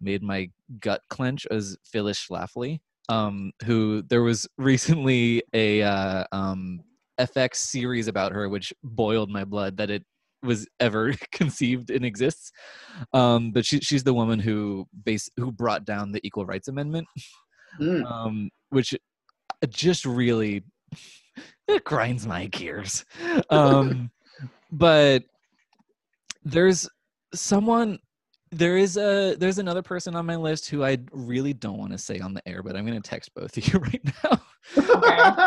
made my gut clench as Phyllis Schlafly, um, who there was recently a uh, um, FX series about her, which boiled my blood that it was ever conceived and exists. Um, but she, she's the woman who base who brought down the Equal Rights Amendment, Mm. um, which just really it grinds my gears. Um, but there's someone there is a there's another person on my list who I really don't want to say on the air, but I'm gonna text both of you right now.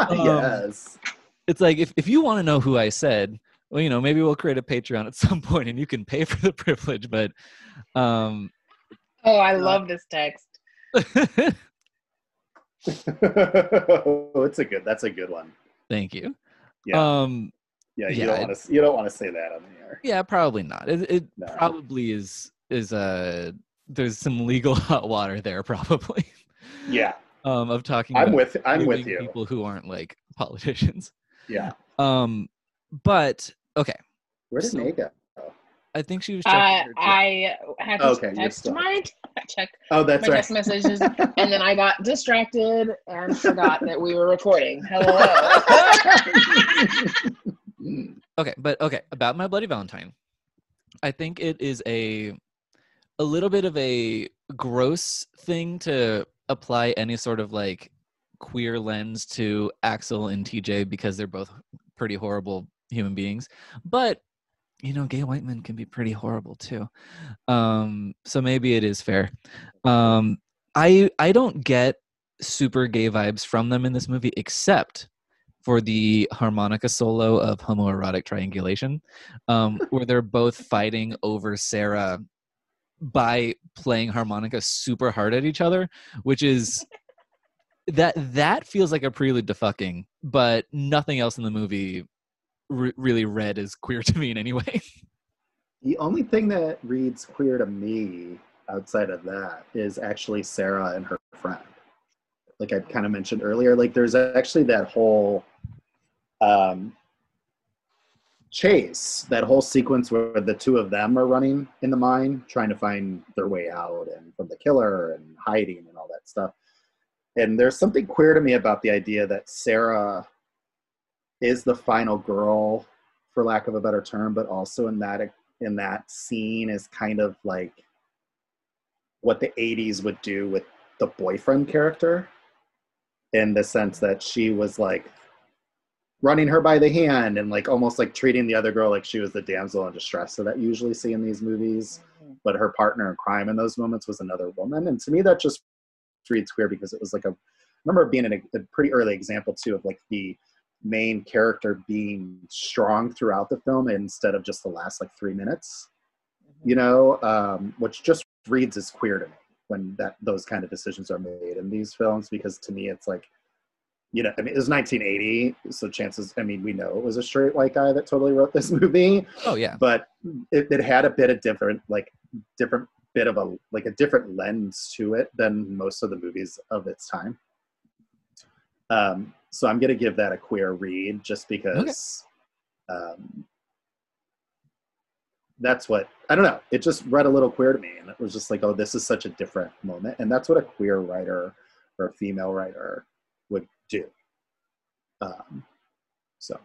Um, yes. It's like if, if you want to know who I said, well, you know, maybe we'll create a Patreon at some point and you can pay for the privilege, but um Oh, I love this text. oh, it's a good. That's a good one. thank you. Yeah. Um yeah. You yeah, don't want to. You don't want to say that on the air. yeah, probably not. It, it No. probably is is uh there's some legal hot water there probably. Yeah. Um of talking I'm about with. I'm with you. people who aren't like politicians. Yeah. Um but okay. Where did So- Nay go? I think she was Uh, her I had to Okay, you're text my check Oh, that's my right. text messages, and then I got distracted and forgot that we were recording. Hello. Okay but okay about my bloody valentine i think it is a a little bit of a gross thing to apply any sort of like queer lens to axel and tj because they're both pretty horrible human beings. But you know gay white men can be pretty horrible too. Um so maybe it is fair. Um i i don't get super gay vibes from them in this movie except for the harmonica solo of homoerotic triangulation, um, where they're both fighting over Sarah by playing harmonica super hard at each other, which is that that feels like a prelude to fucking, but nothing else in the movie re- really read as queer to me in any way. The only thing that reads queer to me outside of that is actually Sarah and her friend. Like I kind of mentioned earlier, like there's actually that whole um, chase, that whole sequence where the two of them are running in the mine, trying to find their way out and from the killer and hiding and all that stuff. And there's something queer to me about the idea that Sarah is the final girl, for lack of a better term, but also in that in that scene is kind of like what the 80s would do with the boyfriend character in the sense that she was like running her by the hand and like almost like treating the other girl like she was the damsel in distress. So that you usually see in these movies mm-hmm. but her partner in crime in those moments was another woman. And to me that just reads queer because it was like a I remember being an, a pretty early example too of like the main character being strong throughout the film instead of just the last like three minutes you know um, which just reads as queer to me when that those kind of decisions are made in these films because to me it's like you know i mean it was 1980 so chances i mean we know it was a straight white guy that totally wrote this movie. Oh yeah, but it, it had a bit of different like different bit of a like a different lens to it than most of the movies of its time. Um so i'm gonna give that a queer read just because um that's what i don't know it just read a little queer to me and it was just like oh this is such a different moment. And that's what a queer writer or a female writer would do. Um so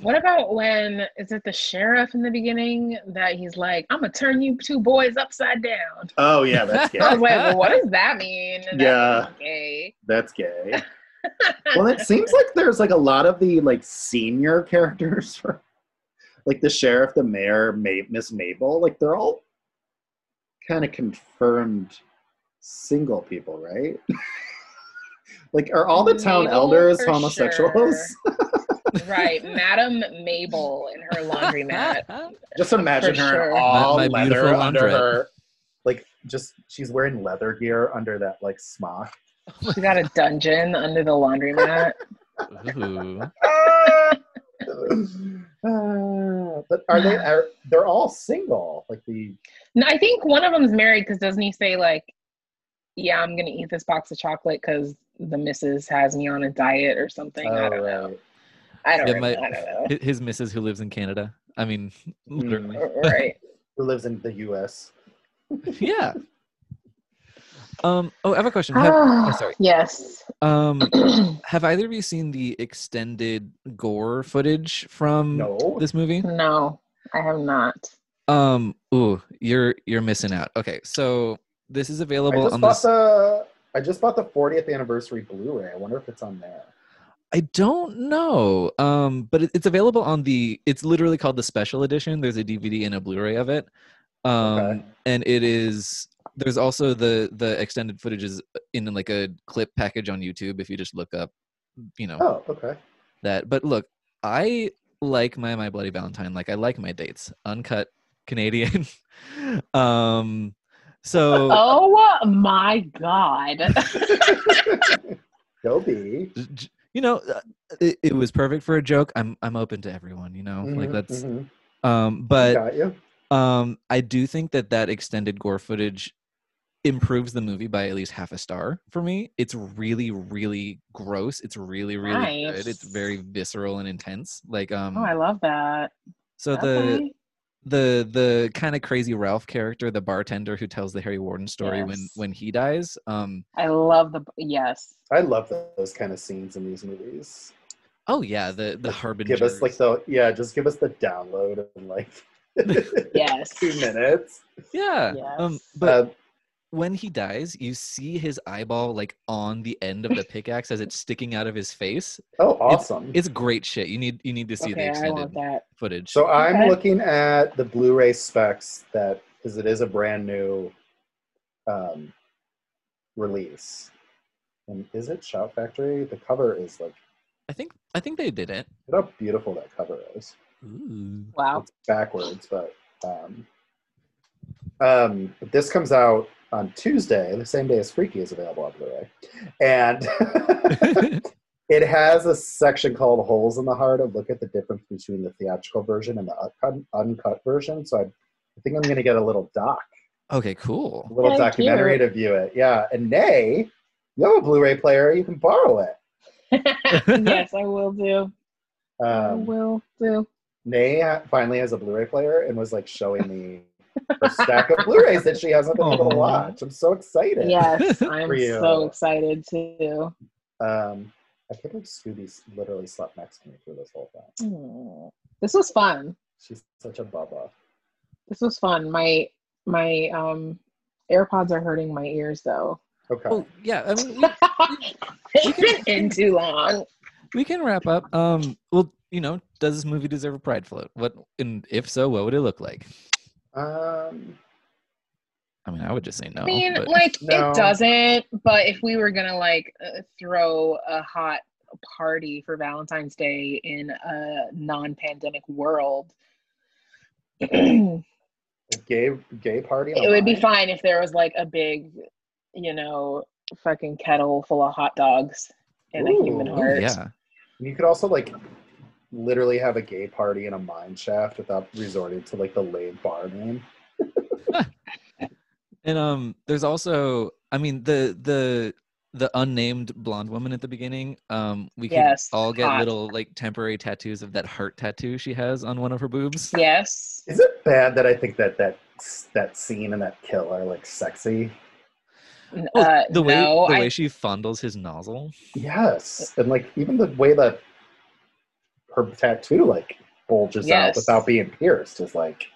What about when is it the sheriff in the beginning that he's like, "I'm gonna turn you two boys upside down"? Oh yeah, that's gay. I was like, well, "What does that mean?" That Yeah. Gay. That's gay. well, it seems like there's like a lot of the like senior characters for like the sheriff, the mayor, Ma- Miss Mabel. Like they're all kind of confirmed single people, right? like, are all the town Mabel elders homosexuals? Right, Madam Mabel in her laundromat. Just imagine her sure. all My- my leather under laundrette. her. Like, just she's wearing leather gear under that like smock. She got a dungeon under the laundromat. Ooh. Uh, but are they? Are, they're all single. Like the No, I think one of them's married because doesn't he say like, "Yeah, I'm gonna eat this box of chocolate because the missus has me on a diet or something." I oh, don't know. Right. I don't. Yeah, my- I don't know. His missus who lives in Canada. I mean, literally. right. who lives in the U.S. Yeah. Um. Oh, I have a question. Have, oh, sorry. Yes. Um. Have either of you seen the extended gore footage from No. this movie? no, I have not. Um. Ooh, you're you're missing out. Okay, so this is I available just on bought this. the. I just bought the 40th anniversary Blu-ray. I wonder if it's on there. I don't know. Um, but it, it's available on the. It's literally called the special edition. There's a DVD and a Blu-ray of it. Um, Okay. and it is. There's also the the extended footage is in like a clip package on YouTube. If you just look up, you know Oh, okay. that. But look, I like my My Bloody Valentine. Like I like my dates, uncut Canadian. um, so Oh my god. Go be. j- j- you know, uh, it, it was perfect for a joke. I'm I'm open to everyone. You know, like Mhm, that's. mhm. Um, but um, I do think that that extended gore footage improves the movie by at least half a star for me. It's really, really gross. It's really, really good. It's very visceral and intense. Like um, oh, I love that. so the Okay. The the kind of crazy Ralph character, the bartender who tells the Harry Warden story when Yes. when he dies. Um, I love the yes. I love those kind of scenes in these movies. oh yeah, the the Like, harbinger. Give us like the yeah, just give us the download and like Yes. two minutes. yeah. Um, but Uh, when he dies, you see his eyeball like on the end of the pickaxe as it's sticking out of his face. oh, awesome! It's great shit. You need you need to see the Okay, I extended that. footage. so I'm looking at the Blu-ray specs that because it is a brand new um, release. And is it Shout Factory? The cover is like I think I think they did it. look how beautiful that cover is. Ooh. Wow. It's backwards, but um, um, but this comes out on Tuesday, the same day as Freaky is available on Blu-ray, and it has a section called "Holes in the Heart" of look at the difference between the theatrical version and the uncut, uncut version. So I, I think I'm going to get a little doc, okay, cool. a little Thank documentary you. to view it. Yeah, and Nay, you have a Blu-ray player, you can borrow it. yes, I will do. I Um, will do. Nay finally has a Blu-ray player and was like showing me her stack of Blu-rays that she hasn't been able to watch. I'm so excited. Yes, I'm so excited too. Um, I can't believe Scooby literally slept next to me through this whole thing. Hmm. This was fun. She's such a bubba. This was fun. My my um AirPods are hurting my ears though. Okay. Oh yeah, I mean we, it's been in too long. we can wrap up. Um, well, you know, does this movie deserve a pride float? What, and if so, what would it look like? Um, I mean, I would just say no. I mean, but- like No. it doesn't. But if we were gonna like uh, throw a hot party for Valentine's Day in a non-pandemic world, a gay gay party. it would be fine if there was like a big, you know, fucking kettle full of hot dogs and a human heart. yeah. You could also like literally have a gay party in a mine shaft without resorting to like the lame bar name. And um, there's also, I mean, the the the unnamed blonde woman at the beginning. Um, we could Yes, all get hot. little like temporary tattoos of that heart tattoo she has on one of her boobs. Yes. Is it bad that I think that that that scene and that kill are like sexy? N- Oh, uh, the way no, the I- way she fondles his nozzle. Yes, and like even the way that her tattoo like bulges out without being pierced is like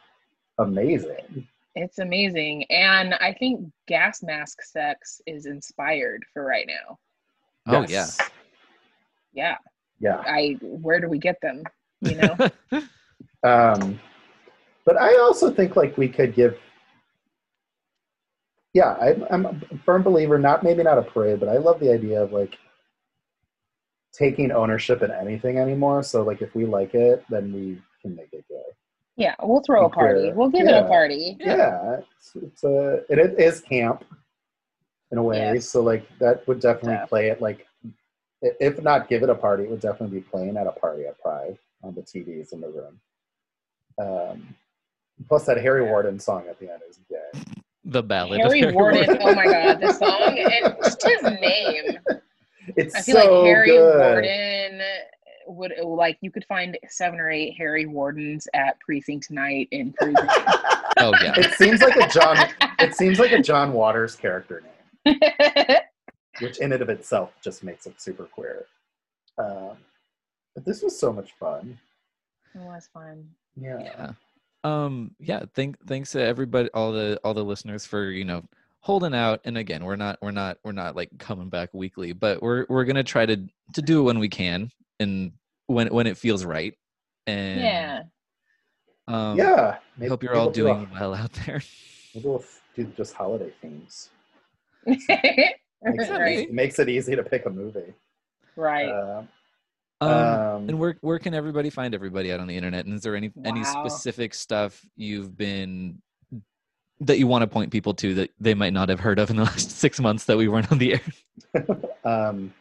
amazing. It's amazing. And I think gas mask sex is inspired for right now. Oh Yes. Yeah. Yeah. I where do we get them? You know? Um, but I also think like we could give. Yeah, I'm, I'm a firm believer. Not maybe not a parade, but I love the idea of like taking ownership in anything anymore. So like if we like it, then we can make it gay. yeah, we'll throw a party. We'll give it a party. Yeah. Yeah, it's, it's a it is camp in a way. Yes. So like that would definitely Def. play it like if not give it a party, it would definitely be playing at a party at Pride on the TVs in the room. Um, plus that Harry Warden song at the end is gay. The ballad. Harry of Warden. Oh my god, the song and just his name. It's I feel so like Harry good. Warden would like you could find seven or eight Harry Wardens at precinct night in prison. Oh yeah. It seems like a John. it seems like a John Waters character name, which in and of itself just makes it super queer. Um, but this was so much fun. it was fun. Yeah. yeah um yeah thank thanks to everybody all the all the listeners for you know holding out and again we're not we're not we're not like coming back weekly but we're we're gonna try to to do it when we can and when when it feels right and Yeah. um yeah. I hope you're all doing well out there Maybe we'll do just holiday themes. Makes, right. it makes it easy to pick a movie. Right. Uh, um, um, and where where can everybody find everybody out on the internet and is there any any specific stuff you've been that you want to point people to that they might not have heard of in the last six months that we weren't on the air um,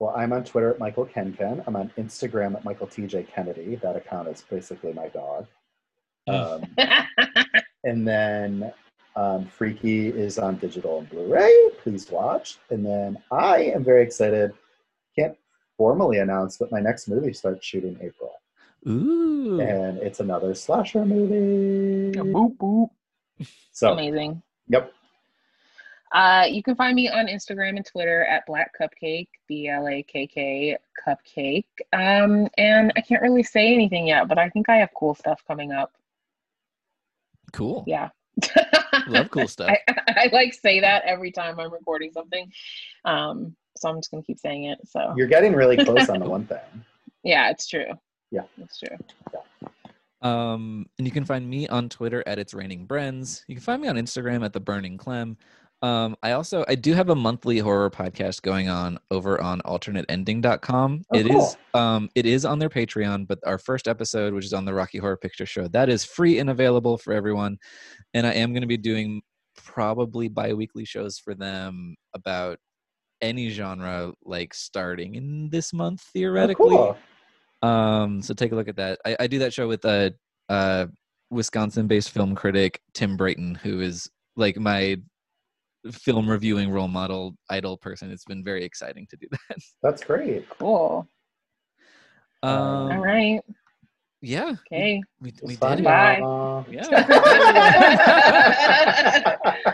well, I'm on Twitter at Michael Kenken. I'm on Instagram at Michael TJ Kennedy. That account is basically my dog. Um, and then um, Freaky is on digital and Blu-ray. Please watch. And then I am very excited. Can't formally announce, but my next movie starts shooting April, Ooh. and it's another slasher movie. boop boop. So, Amazing. yep. Uh, you can find me on Instagram and Twitter at Blakk Cupcake, B L A K K Cupcake. Um, and I can't really say anything yet, but I think I have cool stuff coming up. Cool. Yeah. Love cool stuff. I, I like say that every time I'm recording something. Um, so I'm just gonna keep saying it. So You're getting really close on the one thing. yeah, it's true. Yeah. it's true. Um, and you can find me on Twitter at It's Raining Brens. You can find me on Instagram at The Burning Clem. Um, I also I do have a monthly horror podcast going on over on alternateending.com. Oh, It cool. is um it is on their Patreon, but our first episode, which is on the Rocky Horror Picture Show, that is free and available for everyone. And I am gonna be doing probably bi-weekly shows for them about any genre like starting in this month Oh, theoretically. cool. Um, so take a look at that. I, I do that show with a, uh Wisconsin-based film critic Tim Brayton, who is like my film reviewing role model, idol person. It's been very exciting to do that. That's great. Cool. Um, All right. Yeah. Okay. We, It we did it. Bye. y'all. Yeah.